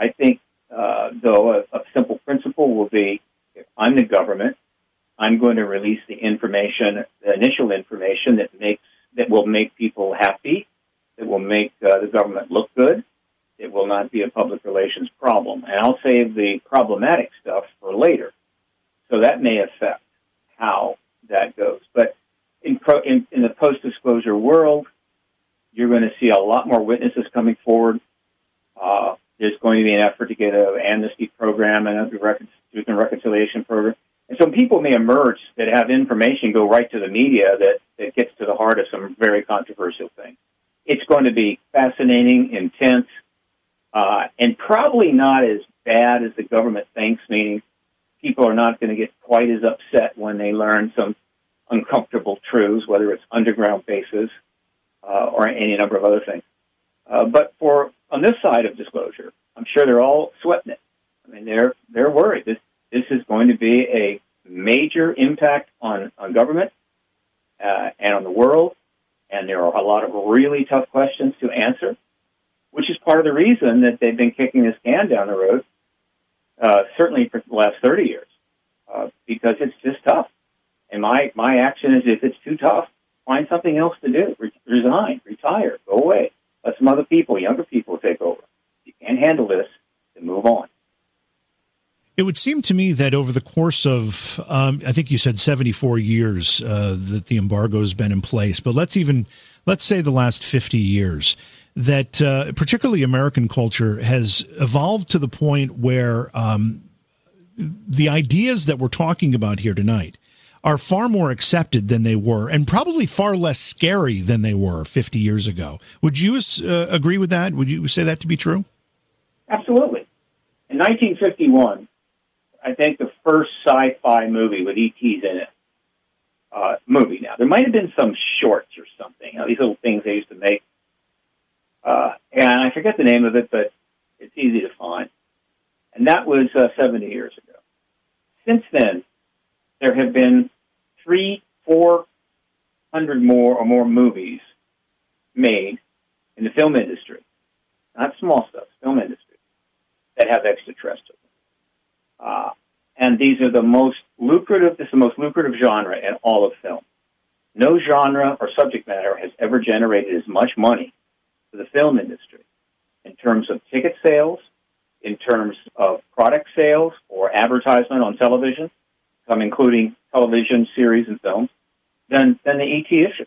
[SPEAKER 3] I think uh, though, a, a simple principle will be if I'm the government, I'm going to release the information, the initial information that makes that will make people happy, that will make uh, the government look good. It will not be a public relations problem, and I'll save the problematic stuff for later. So that may affect how that goes. But in, pro, in, in the post-disclosure world, you're going to see a lot more witnesses coming forward. Uh, there's going to be an effort to get an amnesty program and a truth and reconciliation program. And so people may emerge that have information go right to the media that, that gets to the heart of some very controversial things. It's going to be fascinating, intense, uh, and probably not as bad as the government thinks, meaning people are not going to get quite as upset when they learn some uncomfortable truths, whether it's underground bases uh, or any number of other things. Uh, but for on this side of disclosure, I'm sure they're all sweating it. I mean, they're they're worried. This this is going to be a major impact on on government uh, and on the world, and there are a lot of really tough questions to answer, which is part of the reason that they've been kicking this can down the road, uh, certainly for the last 30 years, uh, because it's just tough. And my my action is if it's too tough, find something else to do. Re- resign, retire, go away. Let some other people, younger people, take over. If you can't handle this, then move on.
[SPEAKER 2] It would seem to me that over the course of, um, I think you said 74 years uh, that the embargo has been in place, but let's even, let's say the last 50 years, that uh, particularly American culture has evolved to the point where um, the ideas that we're talking about here tonight are far more accepted than they were and probably far less scary than they were 50 years ago. Would you uh, agree with that? Would you say that to be true?
[SPEAKER 3] Absolutely. In 1951, I think the first sci-fi movie with ETs in it. Uh, movie now. There might have been some shorts or something. You know, these little things they used to make. Uh, and I forget the name of it, but it's easy to find. And that was uh, 70 years ago. Since then, there have been three, four hundred more or more movies made in the film industry, not small stuff, film industry, that have extraterrestrials. Uh, and these are the most lucrative, this is the most lucrative genre in all of film. No genre or subject matter has ever generated as much money for the film industry in terms of ticket sales, in terms of product sales or advertisement on television, including television series and films, than, than the ET issue.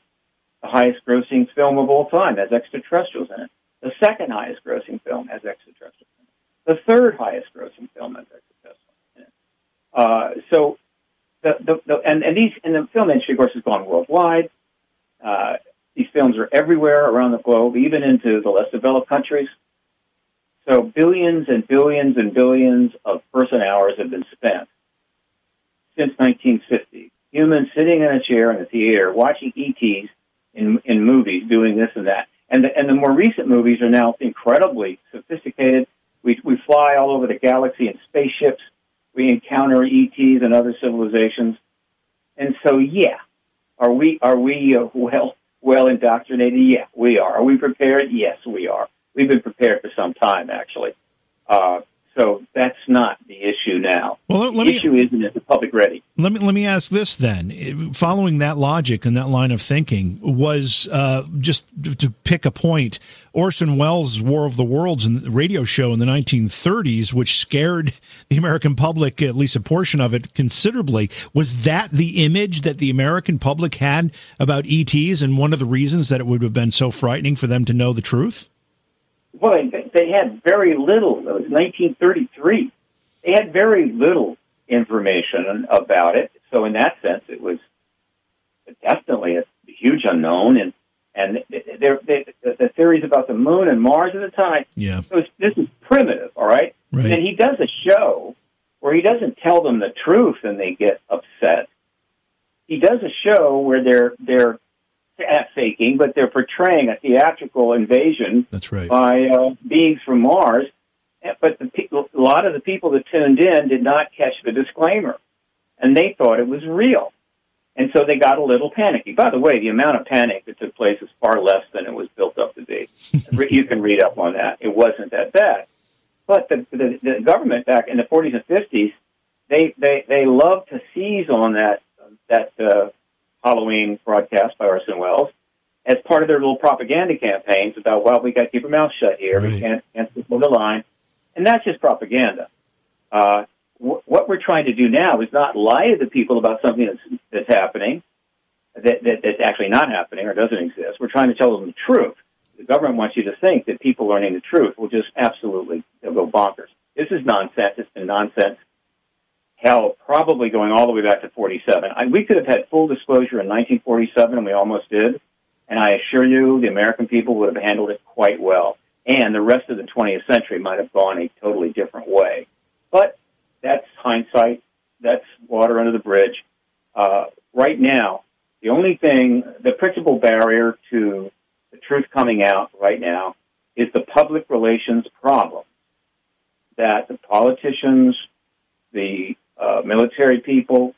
[SPEAKER 3] The highest grossing film of all time has extraterrestrials in it. The second highest grossing film has extraterrestrials in it. The third highest grossing film has extraterrestrials in uh, so the, the, the, and, and these and the film industry, of course, has gone worldwide. Uh, these films are everywhere around the globe, even into the less developed countries. So billions and billions and billions of person hours have been spent since 1950. Humans sitting in a chair in a theater watching ETs in, in movies doing this and that. And the, and the more recent movies are now incredibly sophisticated. We, we fly all over the galaxy in spaceships we encounter ETs and other civilizations. And so, yeah, are we are we uh, well well indoctrinated? Yeah, we are. Are we prepared? Yes, we are. We've been prepared for some time, actually. Uh, so that's not the issue now. Well, let, the me, issue isn't is the public ready.
[SPEAKER 2] Let me let me ask this then. Following that logic and that line of thinking, was uh, just to pick a point, Orson Welles' War of the Worlds and radio show in the 1930s, which scared the American public, at least a portion of it, considerably. Was that the image that the American public had about ETs, and one of the reasons that it would have been so frightening for them to know the truth?
[SPEAKER 3] Well, they, they had very little. It was 1933. They had very little information about it. So in that sense, it was definitely a huge unknown. And and there, the theories about the moon and Mars at the time.
[SPEAKER 2] Yeah,
[SPEAKER 3] was, this is primitive. All right?
[SPEAKER 2] right.
[SPEAKER 3] And he does a show where he doesn't tell them the truth, and they get upset. He does a show where they're they're at faking, but they're portraying a theatrical invasion.
[SPEAKER 2] That's right.
[SPEAKER 3] By uh, beings from Mars, but the people, a lot of the people that tuned in did not catch the disclaimer, and they thought it was real, and so they got a little panicky. By the way, the amount of panic that took place is far less than it was built up to be. you can read up on that. It wasn't that bad, but the, the, the government back in the 40s and 50s, they they they loved to seize on that that. Uh, Halloween broadcast by Orson Welles as part of their little propaganda campaigns about, well, we got to keep our mouth shut here. Right. We can't, can't the line. And that's just propaganda. Uh, wh- what we're trying to do now is not lie to the people about something that's, that's happening, that, that, that's actually not happening or doesn't exist. We're trying to tell them the truth. The government wants you to think that people learning the truth will just absolutely go bonkers. This is nonsense. It's been nonsense hell, probably going all the way back to 47. I, we could have had full disclosure in 1947, and we almost did. And I assure you, the American people would have handled it quite well. And the rest of the 20th century might have gone a totally different way. But that's hindsight. That's water under the bridge. Uh, right now, The only thing, the principal barrier to the truth coming out right now is the public relations problem that the politicians, the uh, military people,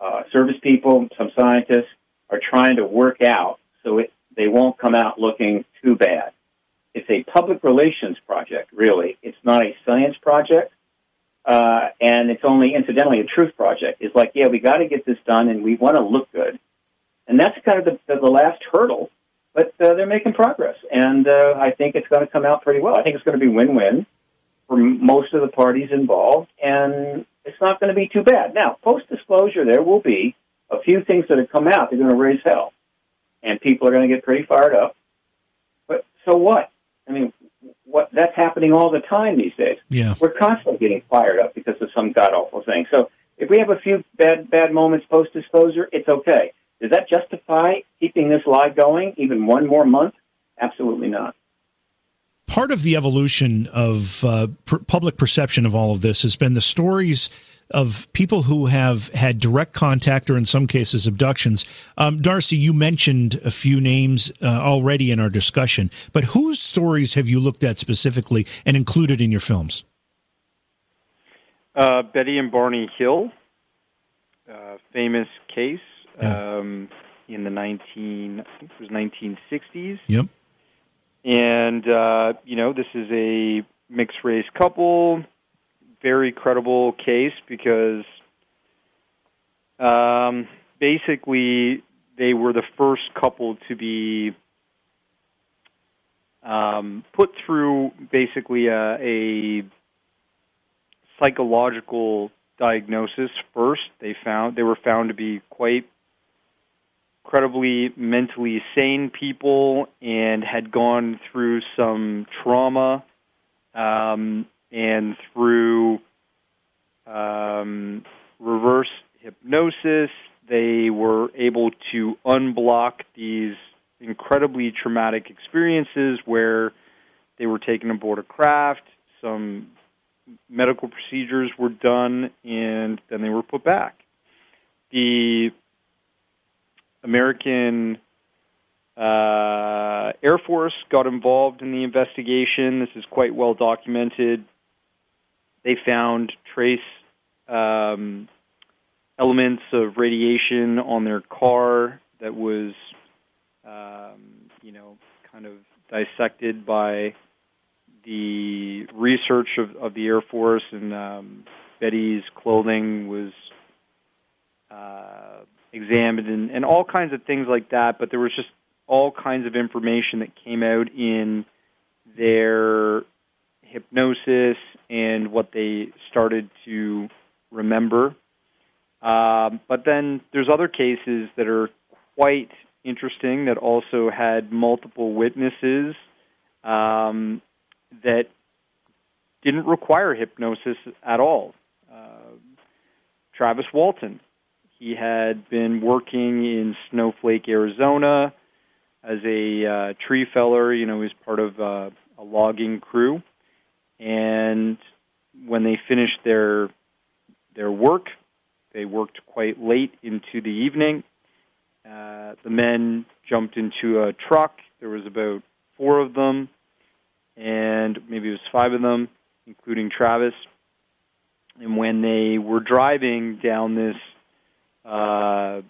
[SPEAKER 3] uh, service people, some scientists are trying to work out so it, they won't come out looking too bad. It's a public relations project, really. It's not a science project, uh, and it's only incidentally a truth project. It's like, yeah, we got to get this done, and we want to look good, and that's kind of the, the, the last hurdle. But uh, they're making progress, and uh, I think it's going to come out pretty well. I think it's going to be win-win for most of the parties involved, and it's not going to be too bad. Now, post disclosure, there will be a few things that have come out. They're going to raise hell, and people are going to get pretty fired up. But so what? I mean, what that's happening all the time these days.
[SPEAKER 2] Yeah,
[SPEAKER 3] we're constantly getting fired up because of some god awful thing. So if we have a few bad bad moments post disclosure, it's okay. Does that justify keeping this lie going even one more month? Absolutely not
[SPEAKER 2] part of the evolution of uh, per- public perception of all of this has been the stories of people who have had direct contact or in some cases abductions. Um, Darcy, you mentioned a few names uh, already in our discussion, but whose stories have you looked at specifically and included in your films?
[SPEAKER 4] Uh, Betty and Barney Hill, uh, famous case um, in the 19, I think it was 1960s.
[SPEAKER 2] Yep.
[SPEAKER 4] And, uh, you know, this is a mixed race couple, very credible case because um, basically they were the first couple to be um, put through basically a, a psychological diagnosis first. They found they were found to be quite incredibly mentally sane people and had gone through some trauma um, and through um, reverse hypnosis, they were able to unblock these incredibly traumatic experiences where they were taken aboard a craft, some medical procedures were done, and then they were put back. The American uh, Air Force got involved in the investigation. This is quite well documented. They found trace um, elements of radiation on their car that was, um, you know, kind of dissected by the research of, of the Air Force, and um, Betty's clothing was uh, examined and, and all kinds of things like that. But there was just all kinds of information that came out in their hypnosis and what they started to remember. Um, but then there's other cases that are quite interesting that also had multiple witnesses um, that didn't require hypnosis at all. Uh, Travis Walton he had been working in Snowflake, Arizona, as a uh, tree feller. You know, he was part of uh, a logging crew, and when they finished their their work, they worked quite late into the evening. Uh, the men jumped into a truck. There was about four of them, and maybe it was five of them, including Travis. And when they were driving down this uh,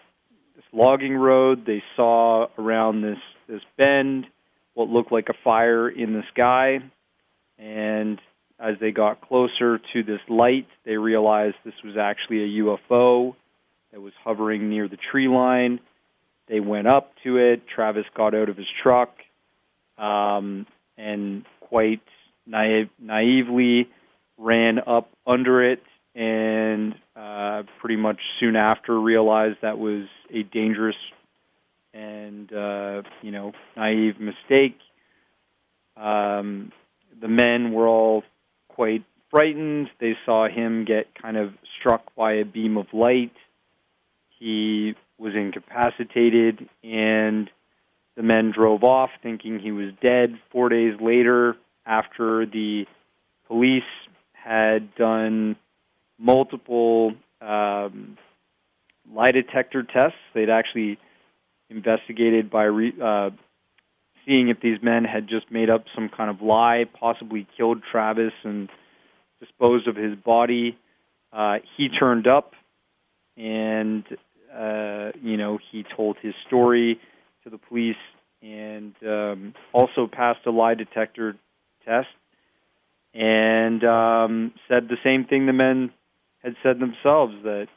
[SPEAKER 4] this logging road. They saw around this this bend what looked like a fire in the sky, and as they got closer to this light, they realized this was actually a UFO that was hovering near the tree line. They went up to it. Travis got out of his truck um, and quite naive, naively ran up under it and uh, pretty much soon after realized that was a dangerous and uh, you know naive mistake. Um, the men were all quite frightened. They saw him get kind of struck by a beam of light. He was incapacitated, and the men drove off thinking he was dead. Four days later, after the police had done multiple um, lie detector tests. They'd actually investigated by re, uh, seeing if these men had just made up some kind of lie, possibly killed Travis and disposed of his body. Uh, he turned up, and uh, you know he told his story to the police, and um, also passed a lie detector test, and um, said the same thing the men had said themselves that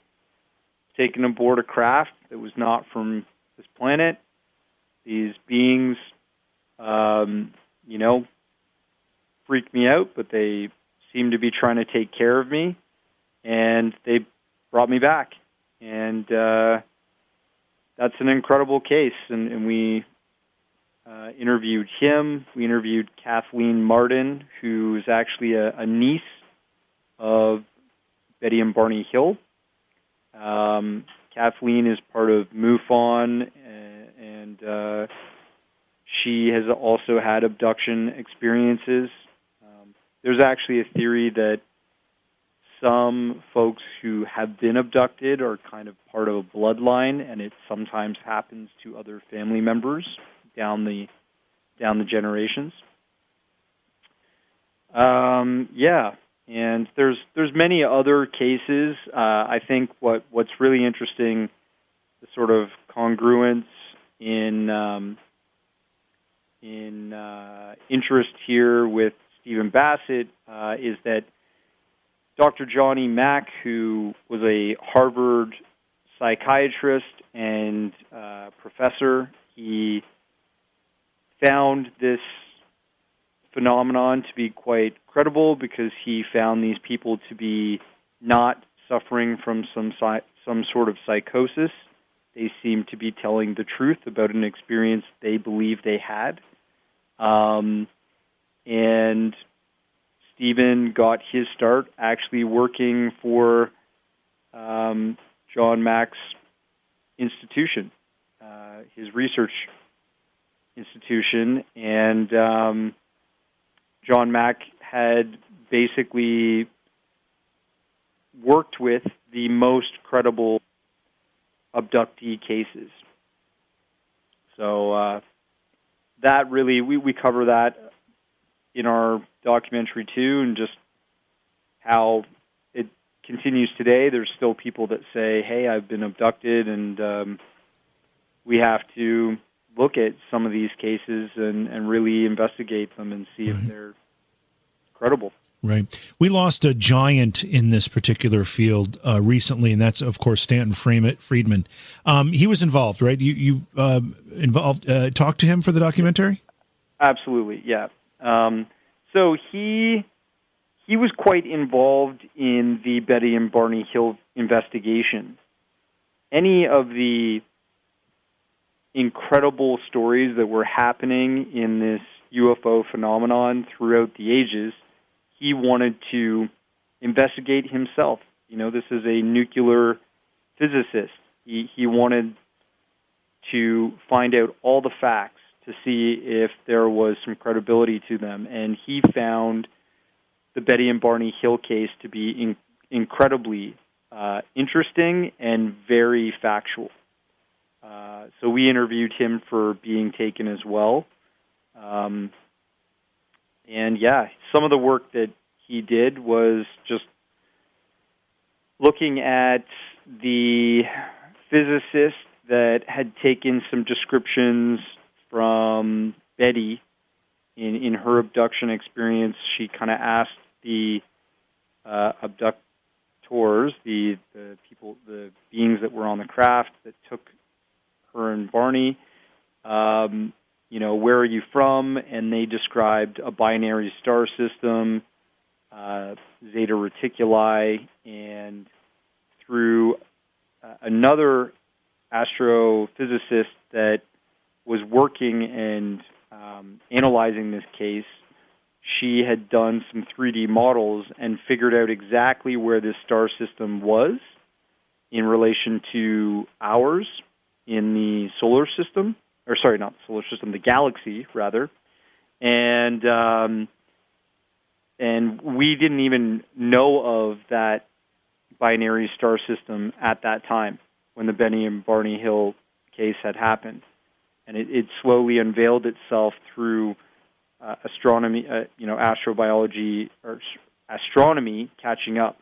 [SPEAKER 4] taken aboard a craft that was not from this planet. These beings, um, you know, freaked me out, but they seemed to be trying to take care of me, and they brought me back. And uh, that's an incredible case, and, and we uh, interviewed him. We interviewed Kathleen Marden, who is actually a, a niece of Betty and Barney Hill. Um, Kathleen is part of MUFON, and uh, she has also had abduction experiences. Um, there's actually a theory that some folks who have been abducted are kind of part of a bloodline, and it sometimes happens to other family members down the down the generations. Um, yeah, and there's there's many other cases. Uh, I think what what's really interesting, the sort of congruence in um, in uh, interest here with Stephen Bassett uh, is that Dr. Johnny Mack, who was a Harvard psychiatrist and uh, professor, he found this phenomenon to be quite credible because he found these people to be not suffering from some some sort of psychosis. They seemed to be telling the truth about an experience they believe they had. Um, and Stephen got his start actually working for um, John Mack's institution, uh, his research institution, and um, John Mack had basically worked with the most credible abductee cases. So uh, that really we, we cover that in our documentary too, and just how it continues today. There's still people that say, "Hey, I've been abducted," and um, we have to look at some of these cases and, and really investigate them and see right. if they're credible.
[SPEAKER 2] Right. We lost a giant in this particular field uh, recently, and that's of course Stanton Friedman. Um, he was involved, right? You you uh, involved uh, talked to him for the documentary?
[SPEAKER 4] Absolutely, yeah. Um, so he he was quite involved in the Betty and Barney Hill investigation. Any of the incredible stories that were happening in this UFO phenomenon throughout the ages, he wanted to investigate himself. You know, this is a nuclear physicist. He, he wanted to find out all the facts to see if there was some credibility to them. And he found the Betty and Barney Hill case to be in, incredibly uh, interesting and very factual. Uh, so we interviewed him for being taken as well. Um, and yeah, some of the work that he did was just looking at the physicist that had taken some descriptions from Betty in in her abduction experience. She kind of asked the uh, abductors, the the people, the beings that were on the craft that took her and Barney. Um, you know, where are you from? And they described a binary star system, uh, Zeta Reticuli, and through uh, another astrophysicist that was working and um, analyzing this case, she had done some 3D models and figured out exactly where this star system was in relation to ours in the solar system, or sorry, not the solar system, the galaxy rather, and um, and we didn't even know of that binary star system at that time when the Benny and Barney Hill case had happened, and it, it slowly unveiled itself through uh, astronomy, uh, you know, astrobiology or astronomy catching up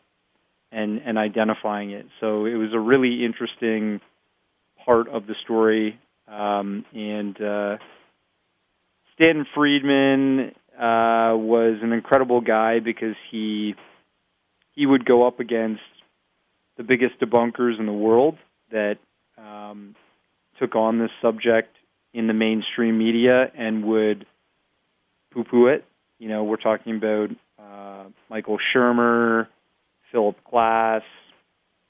[SPEAKER 4] and and identifying it. So it was a really interesting part of the story, um, and uh, Stanton Friedman uh, was an incredible guy because he he would go up against the biggest debunkers in the world that um, took on this subject in the mainstream media and would poo-poo it. You know, we're talking about uh, Michael Shermer, Philip Klass,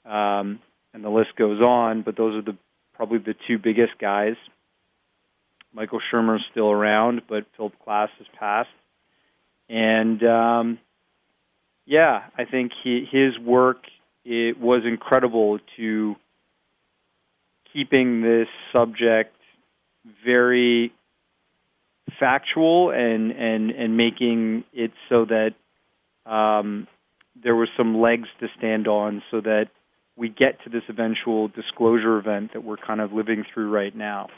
[SPEAKER 4] um, and the list goes on. But those are the probably the two biggest guys. Michael Shermer is still around, but Philip Klass has passed. And um, yeah, I think he, his work it was incredible to keeping this subject very factual and and and making it so that um, there was some legs to stand on, so that we get to this eventual disclosure event that we're kind of living through right now.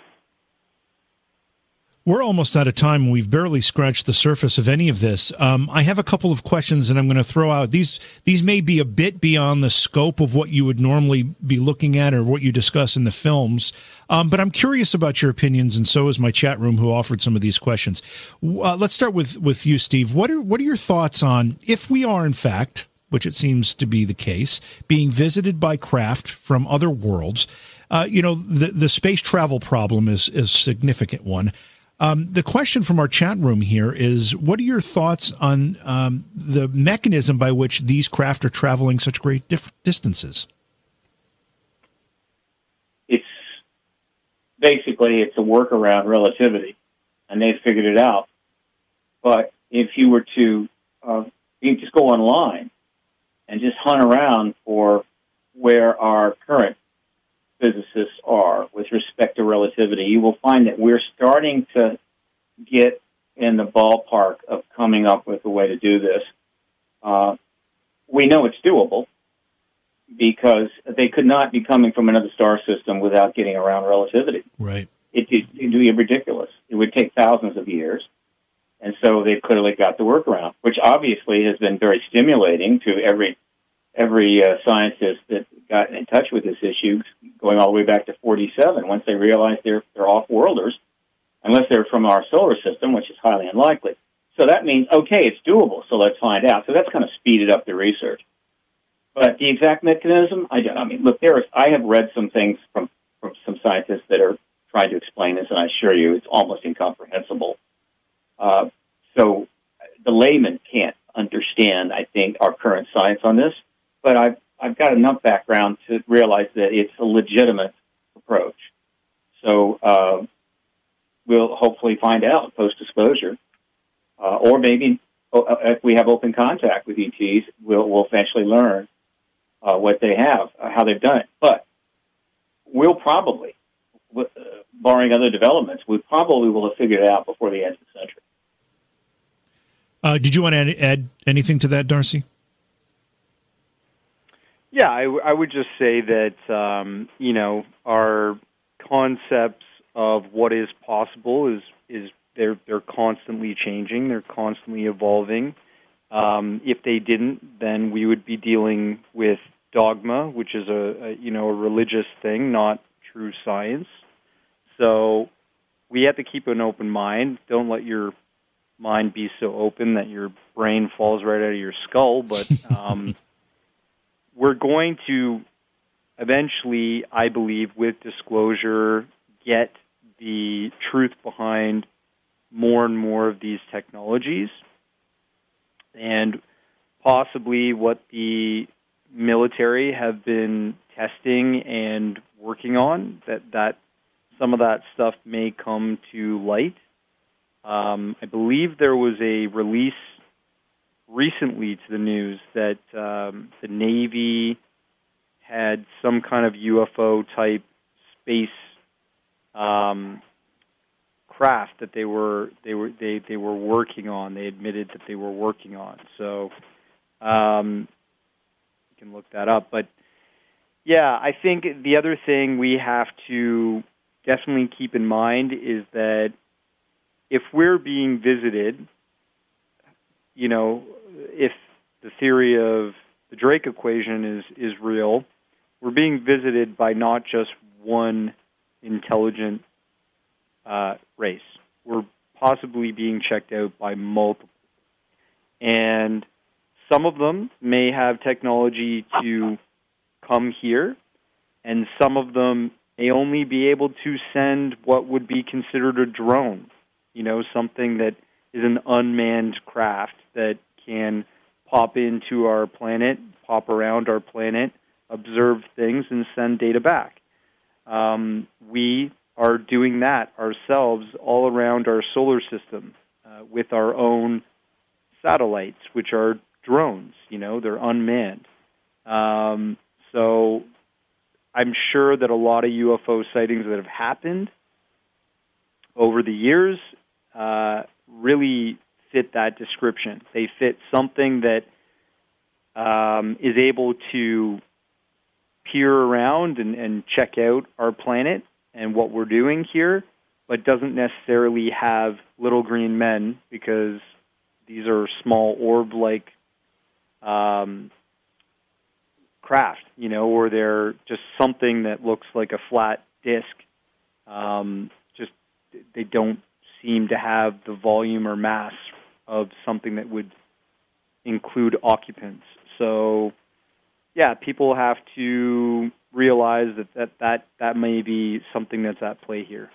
[SPEAKER 2] We're almost out of time. We've barely scratched the surface of any of this. Um, I have a couple of questions, and I'm going to throw out these. These may be a bit beyond the scope of what you would normally be looking at or what you discuss in the films. Um, but I'm curious about your opinions, and so is my chat room, who offered some of these questions. Uh, let's start with with you, Steve. What are what are your thoughts on if we are in fact, which it seems to be the case, being visited by craft from other worlds? Uh, you know, the the space travel problem is is a significant one. Um, the question from our chat room here is what are your thoughts on um, the mechanism by which these craft are traveling such great dif- distances?
[SPEAKER 3] It's basically it's a workaround relativity, and they figured it out. But if you were to uh, you just go online and just hunt around for where our current physicists are with respect to relativity, you will find that we're starting to get in the ballpark of coming up with a way to do this. Uh, we know it's doable because they could not be coming from another star system without getting around relativity.
[SPEAKER 2] Right.
[SPEAKER 3] It, would be ridiculous. It would take thousands of years. And so they've clearly got the workaround, which obviously has been very stimulating to every every uh, scientist that got in touch with this issue, going all the way back to 47. Once they realized they're they're off-worlders, unless they're from our solar system, which is highly unlikely. So that means okay, it's doable. So let's find out. So that's kind of speeded up the research. But the exact mechanism, I don't. I mean, look, there is. I have read some things from from some scientists that are trying to explain this, and I assure you, it's almost incomprehensible. Uh, so the layman can't understand, I think, our current science on this. But I've I've got enough background to realize that it's a legitimate approach. So uh, we'll hopefully find out post disclosure, uh, or maybe uh, if we have open contact with ETs, we'll, we'll eventually learn uh, what they have, uh, how they've done it. But we'll probably, barring other developments, we probably will have figured it out before the end of the century.
[SPEAKER 2] Uh, did you want to add, anything to that, Darcy?
[SPEAKER 4] Yeah, I, w- I would just say that um, you know our concepts of what is possible is is they're they're constantly changing, they're constantly evolving. Um, if they didn't, then we would be dealing with dogma, which is a, a you know a religious thing, not true science. So we have to keep an open mind. Don't let your mind be so open that your brain falls right out of your skull. But <laughs> um, we're going to eventually, I believe, with disclosure, get the truth behind more and more of these technologies and possibly what the military have been testing and working on that that some of that stuff may come to light. Um, I believe there was a release recently to the news that um, the Navy had some kind of UFO type space um, craft that they were they were they they were working on. They admitted that they were working on. So um, you can look that up. But yeah, I think the other thing we have to definitely keep in mind is that if we're being visited, you know, if the theory of the Drake equation is is real, we're being visited by not just one intelligent uh, race. We're possibly being checked out by multiple, and some of them may have technology to come here, and some of them may only be able to send what would be considered a drone. You know, something that is an unmanned craft that can pop into our planet, pop around our planet, observe things, and send data back. Um, we are doing that ourselves all around our solar system uh, with our own satellites, which are drones. You know, they're unmanned. Um, so I'm sure that a lot of UFO sightings that have happened over the years uh, really fit that description. They fit something that um, is able to peer around and, and check out our planet and what we're doing here, but doesn't necessarily have little green men because these are small orb-like um, craft, you know, or they're just something that looks like a flat disk. Um, just they don't seem to have the volume or mass of something that would include occupants. So, yeah, people have to realize that that that, that may be something that's at play here.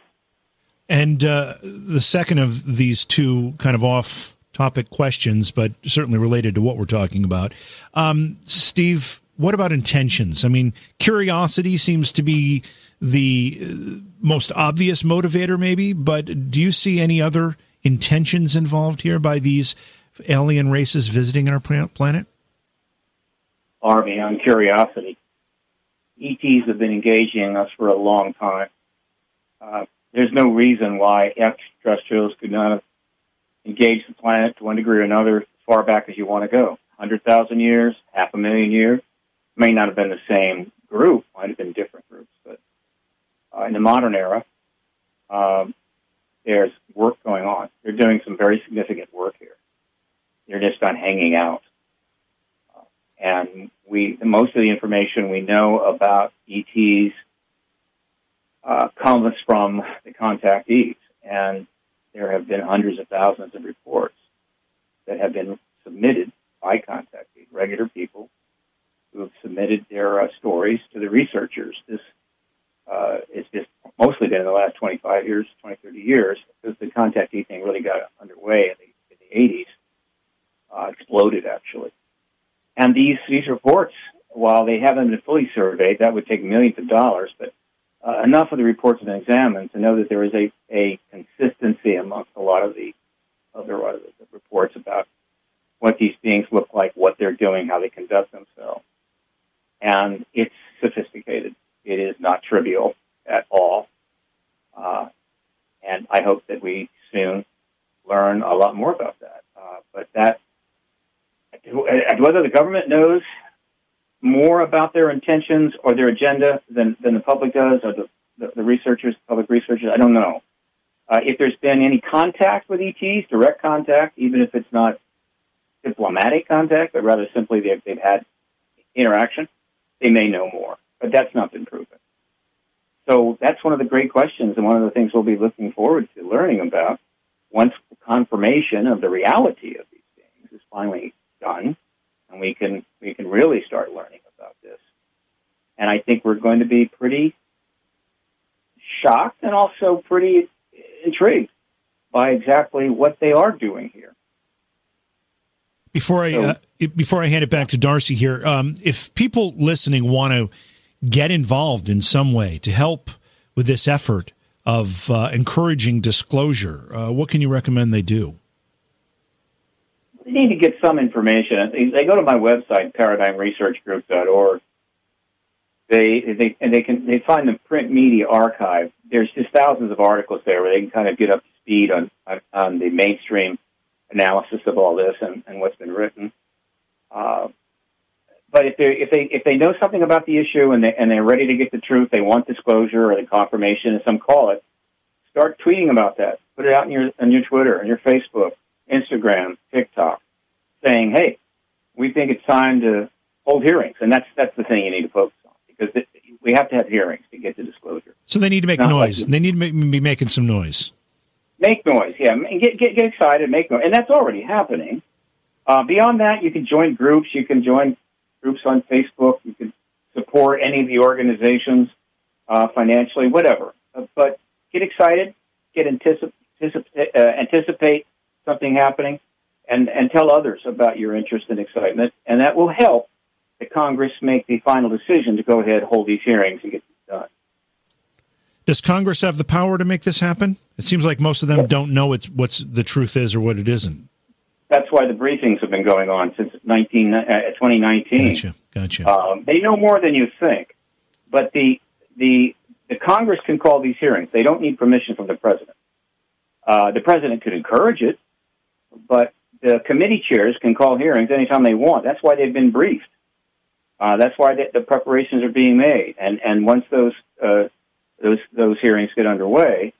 [SPEAKER 2] And uh, the second of these two kind of off topic questions, but certainly related to what we're talking about. Um, Steve, what about intentions? I mean, curiosity seems to be the uh, most obvious motivator, maybe, but do you see any other intentions involved here by these alien races visiting our planet?
[SPEAKER 3] Army on curiosity. ETs have been engaging us for a long time. Uh, there's no reason why extraterrestrials could not have engaged the planet to one degree or another as far back as you want to go. 100,000 years, half a million years. May not have been the same group, might have been different groups, but uh, in the modern era, um, there's work going on. They're doing some very significant work here. They're just not hanging out. Uh, and we, most of the information we know about ETs uh, comes from the contactees, and there have been hundreds of thousands of reports that have been submitted by contactees, regular people who have submitted their uh, stories to the researchers. This uh, it's just mostly been in the last 25 years, 20, 30 years, because the contactee thing really got underway in the, in the 80s, uh, exploded actually. And these, these reports, while they haven't been fully surveyed, that would take millions of dollars, but uh, enough of the reports have been examined to know that there is a, a consistency amongst a lot of the other uh, the reports about what these beings look like, what they're doing, how they conduct themselves. And it's sophisticated. It is not trivial at all. Uh, and I hope that we soon learn a lot more about that. Uh, but that, whether the government knows more about their intentions or their agenda than, than the public does, or the, the, the researchers, public researchers, I don't know. Uh, if there's been any contact with ETs, direct contact, even if it's not diplomatic contact, but rather simply they've, they've had interaction, they may know more. But that's not been proven. So that's one of the great questions and one of the things we'll be looking forward to learning about once confirmation of the reality of these things is finally done and we can we can really start learning about this. And I think we're going to be pretty shocked and also pretty intrigued by exactly what they are doing here.
[SPEAKER 2] Before I so, uh, before I hand it back to Darcy here, um, if people listening want to get involved in some way to help with this effort of uh, encouraging disclosure, uh, what can you recommend they do?
[SPEAKER 3] They need to get some information. They go to my website, paradigmresearchgroup.org. They, they and they can they find the print media archive. There's just thousands of articles there where they can kind of get up to speed on on, on the mainstream analysis of all this and, and what's been written. Uh, but if they if they if they know something about the issue and they and they're ready to get the truth, they want disclosure or the confirmation, as some call it. Start tweeting about that. Put it out in your on your Twitter, on your Facebook, Instagram, TikTok, saying, "Hey, we think it's time to hold hearings," and that's that's the thing you need to focus on because it, we have to have hearings to get the disclosure.
[SPEAKER 2] So they need to make Not noise. Like they need to be making some noise.
[SPEAKER 3] Make noise, yeah. Get get get excited, make noise, and that's already happening. Uh, beyond that, you can join groups. You can join groups on Facebook. You can support any of the organizations uh, financially, whatever. Uh, but get excited, get anticipate, anticipate, uh, anticipate something happening, and, and tell others about your interest and excitement, and that will help the Congress make the final decision to go ahead, and hold these hearings, and get this done.
[SPEAKER 2] Does Congress have the power to make this happen? It seems like most of them don't know it's what's the truth is or what it isn't
[SPEAKER 3] that's why the briefings have been going on since 19, uh, 2019.
[SPEAKER 2] Gotcha. Gotcha.
[SPEAKER 3] Um, they know more than you think, but the the the Congress can call these hearings. They don't need permission from the president. Uh, the president could encourage it, but the committee chairs can call hearings anytime they want. That's why they've been briefed. Uh, that's why the, the, preparations are being made. And and once those uh, those those hearings get underway,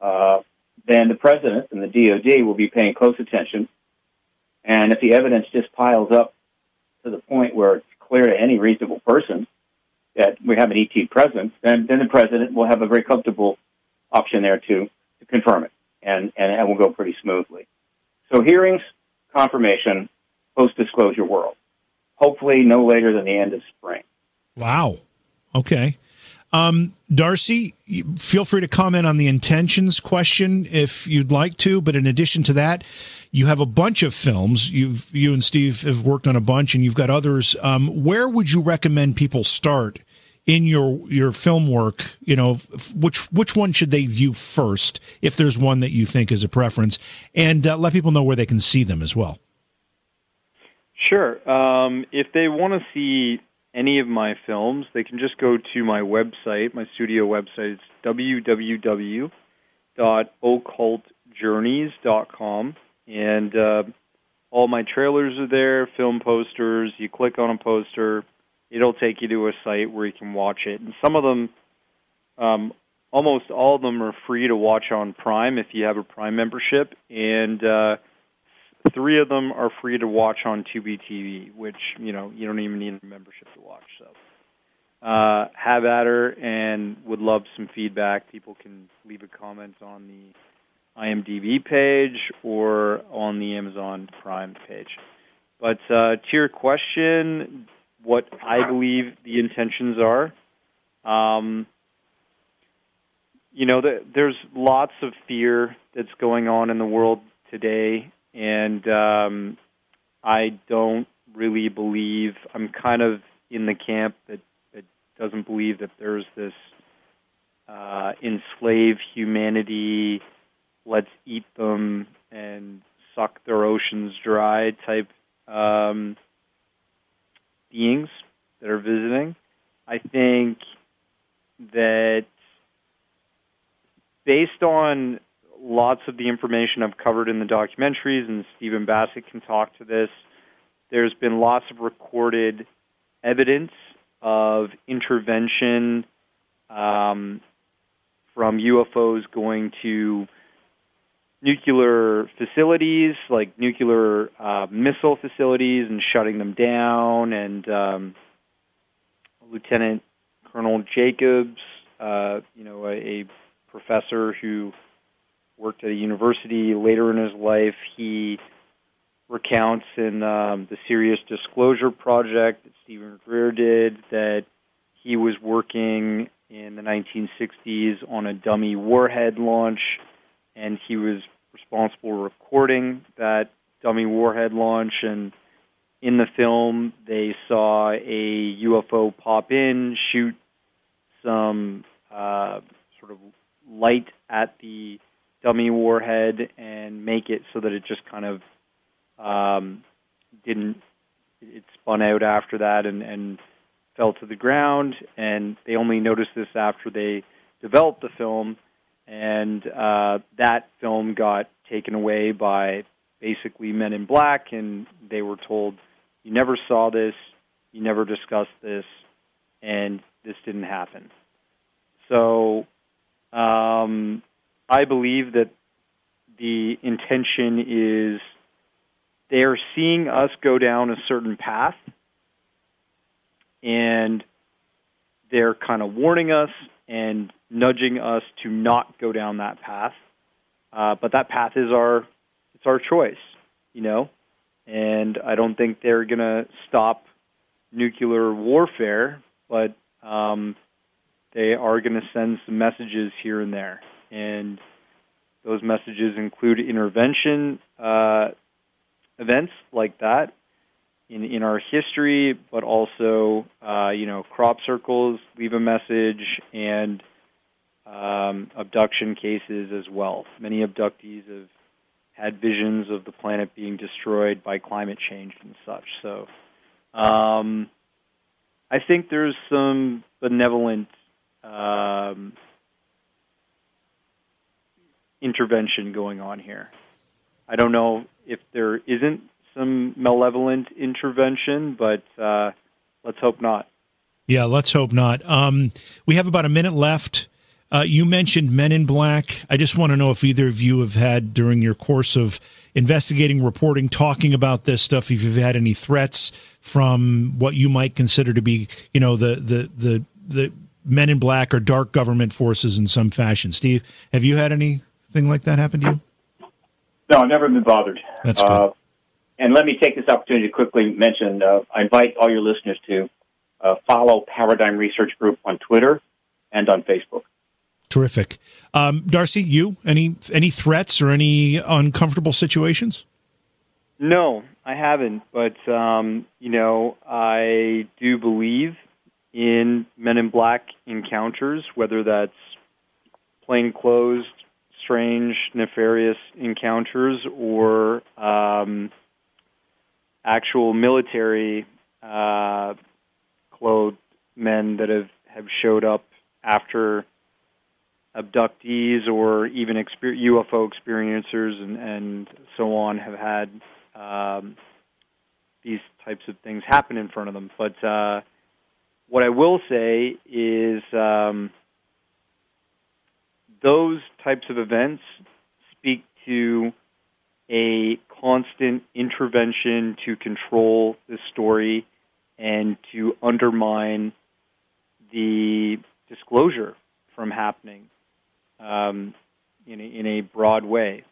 [SPEAKER 3] uh, then the president and the DoD will be paying close attention and if the evidence just piles up to the point where it's clear to any reasonable person that we have an ET presence, then, then the president will have a very comfortable option there to, to confirm it, and, and it will go pretty smoothly. So hearings, confirmation, post-disclosure world. Hopefully no later than the end of spring.
[SPEAKER 2] Wow. Okay. Um, Darcy, feel free to comment on the intentions question if you'd like to. But in addition to that, you have a bunch of films. You've you and Steve have worked on a bunch, and you've got others. Um, where would you recommend people start in your your film work? You know, which which one should they view first, if there's one that you think is a preference, and uh, let people know where they can see them as well.
[SPEAKER 4] Sure. Um, if they want to see any of my films, they can just go to my website, my studio website. It's www.occultjourneys.com. And uh, all my trailers are there, film posters. You click on a poster, it'll take you to a site where you can watch it. And some of them, um, almost all of them, are free to watch on Prime if you have a Prime membership. And uh, Three of them are free to watch on Tubi TV, which you know you don't even need a membership to watch. So uh, have at her, and would love some feedback. People can leave a comment on the IMDb page or on the Amazon Prime page. But uh, to your question, what I believe the intentions are. Um, you know, the, there's lots of fear that's going on in the world today and um, I don't really believe. I'm kind of in the camp that, that doesn't believe that there's this uh, enslave humanity, let's eat them and suck their oceans dry type um, beings that are visiting. I think that based on lots of the information I've covered in the documentaries, and Stephen Bassett can talk to this. There's been lots of recorded evidence of intervention um, from UFOs going to nuclear facilities, like nuclear uh, missile facilities, and shutting them down. And um, Lieutenant Colonel Jacobs, uh, you know, a, a professor who worked at a university later in his life. He recounts in um, the Sirius Disclosure Project that Steven Greer did that he was working in the 1960s on a dummy warhead launch, and he was responsible for recording that dummy warhead launch. And in the film, they saw a UFO pop in, shoot some uh, sort of light at the dummy warhead and make it so that it just kind of um, didn't it spun out after that and, and fell to the ground. And they only noticed this after they developed the film. And uh, that film got taken away by basically men in black. And they were told you never saw this. You never discussed this, and this didn't happen. So um, I believe that the intention is they are seeing us go down a certain path, and they're kind of warning us and nudging us to not go down that path. Uh, but that path is our it's our choice, you know. And I don't think they're going to stop nuclear warfare, but um, they are going to send some messages here and there. And those messages include intervention uh, events like that in in our history, but also uh, you know crop circles leave a message and um, abduction cases as well. Many abductees have had visions of the planet being destroyed by climate change and such. So um, I think there's some benevolent um, intervention going on here. I don't know if there isn't some malevolent intervention, but uh, let's hope not.
[SPEAKER 2] Yeah, let's hope not. Um, we have about a minute left. Uh, you mentioned Men in Black. I just want to know if either of you have had, during your course of investigating, reporting, talking about this stuff, if you've had any threats from what you might consider to be, you know, the the the the Men in Black or dark government forces in some fashion. Steve, have you had anything like that happen to you?
[SPEAKER 3] No, I've never been bothered.
[SPEAKER 2] That's good.
[SPEAKER 3] Uh, and let me take this opportunity to quickly mention uh, I invite all your listeners to uh, follow Paradigm Research Group on Twitter and on Facebook.
[SPEAKER 2] Terrific, um, Darcy. You any any threats or any uncomfortable situations?
[SPEAKER 4] No, I haven't. But um, you know, I do believe in Men in Black encounters, whether that's plain plainclothes, strange, nefarious encounters, or um, actual military uh, clothed men that have, have showed up after abductees or even exper- UFO experiencers and, and so on have had um, these types of things happen in front of them. But uh, what I will say is um, those types of events speak to a constant intervention to control the story and to undermine the disclosure from happening um, in, a, in a broad way.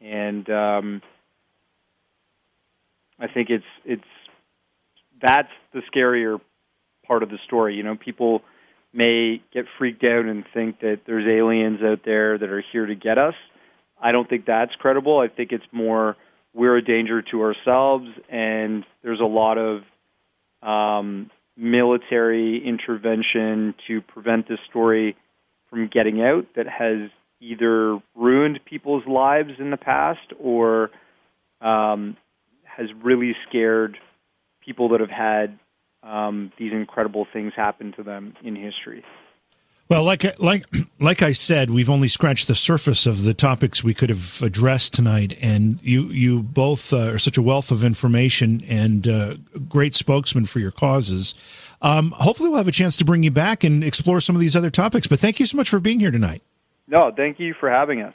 [SPEAKER 4] And um, I think it's it's that's the scarier part of the story. You know, people may get freaked out and think that there's aliens out there that are here to get us. I don't think that's credible. I think it's more we're a danger to ourselves, and there's a lot of um, military intervention to prevent this story from getting out that has either ruined people's lives in the past or um, has really scared people that have had um, these incredible things happen to them in history.
[SPEAKER 2] Well, like like like I said, we've only scratched the surface of the topics we could have addressed tonight, and you you both uh, are such a wealth of information and uh, great spokesman for your causes. Um, hopefully, we'll have a chance to bring you back and explore some of these other topics. But thank you so much for being here tonight.
[SPEAKER 4] No, thank you for having us.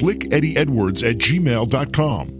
[SPEAKER 1] slickeddieedwards at gmail.com.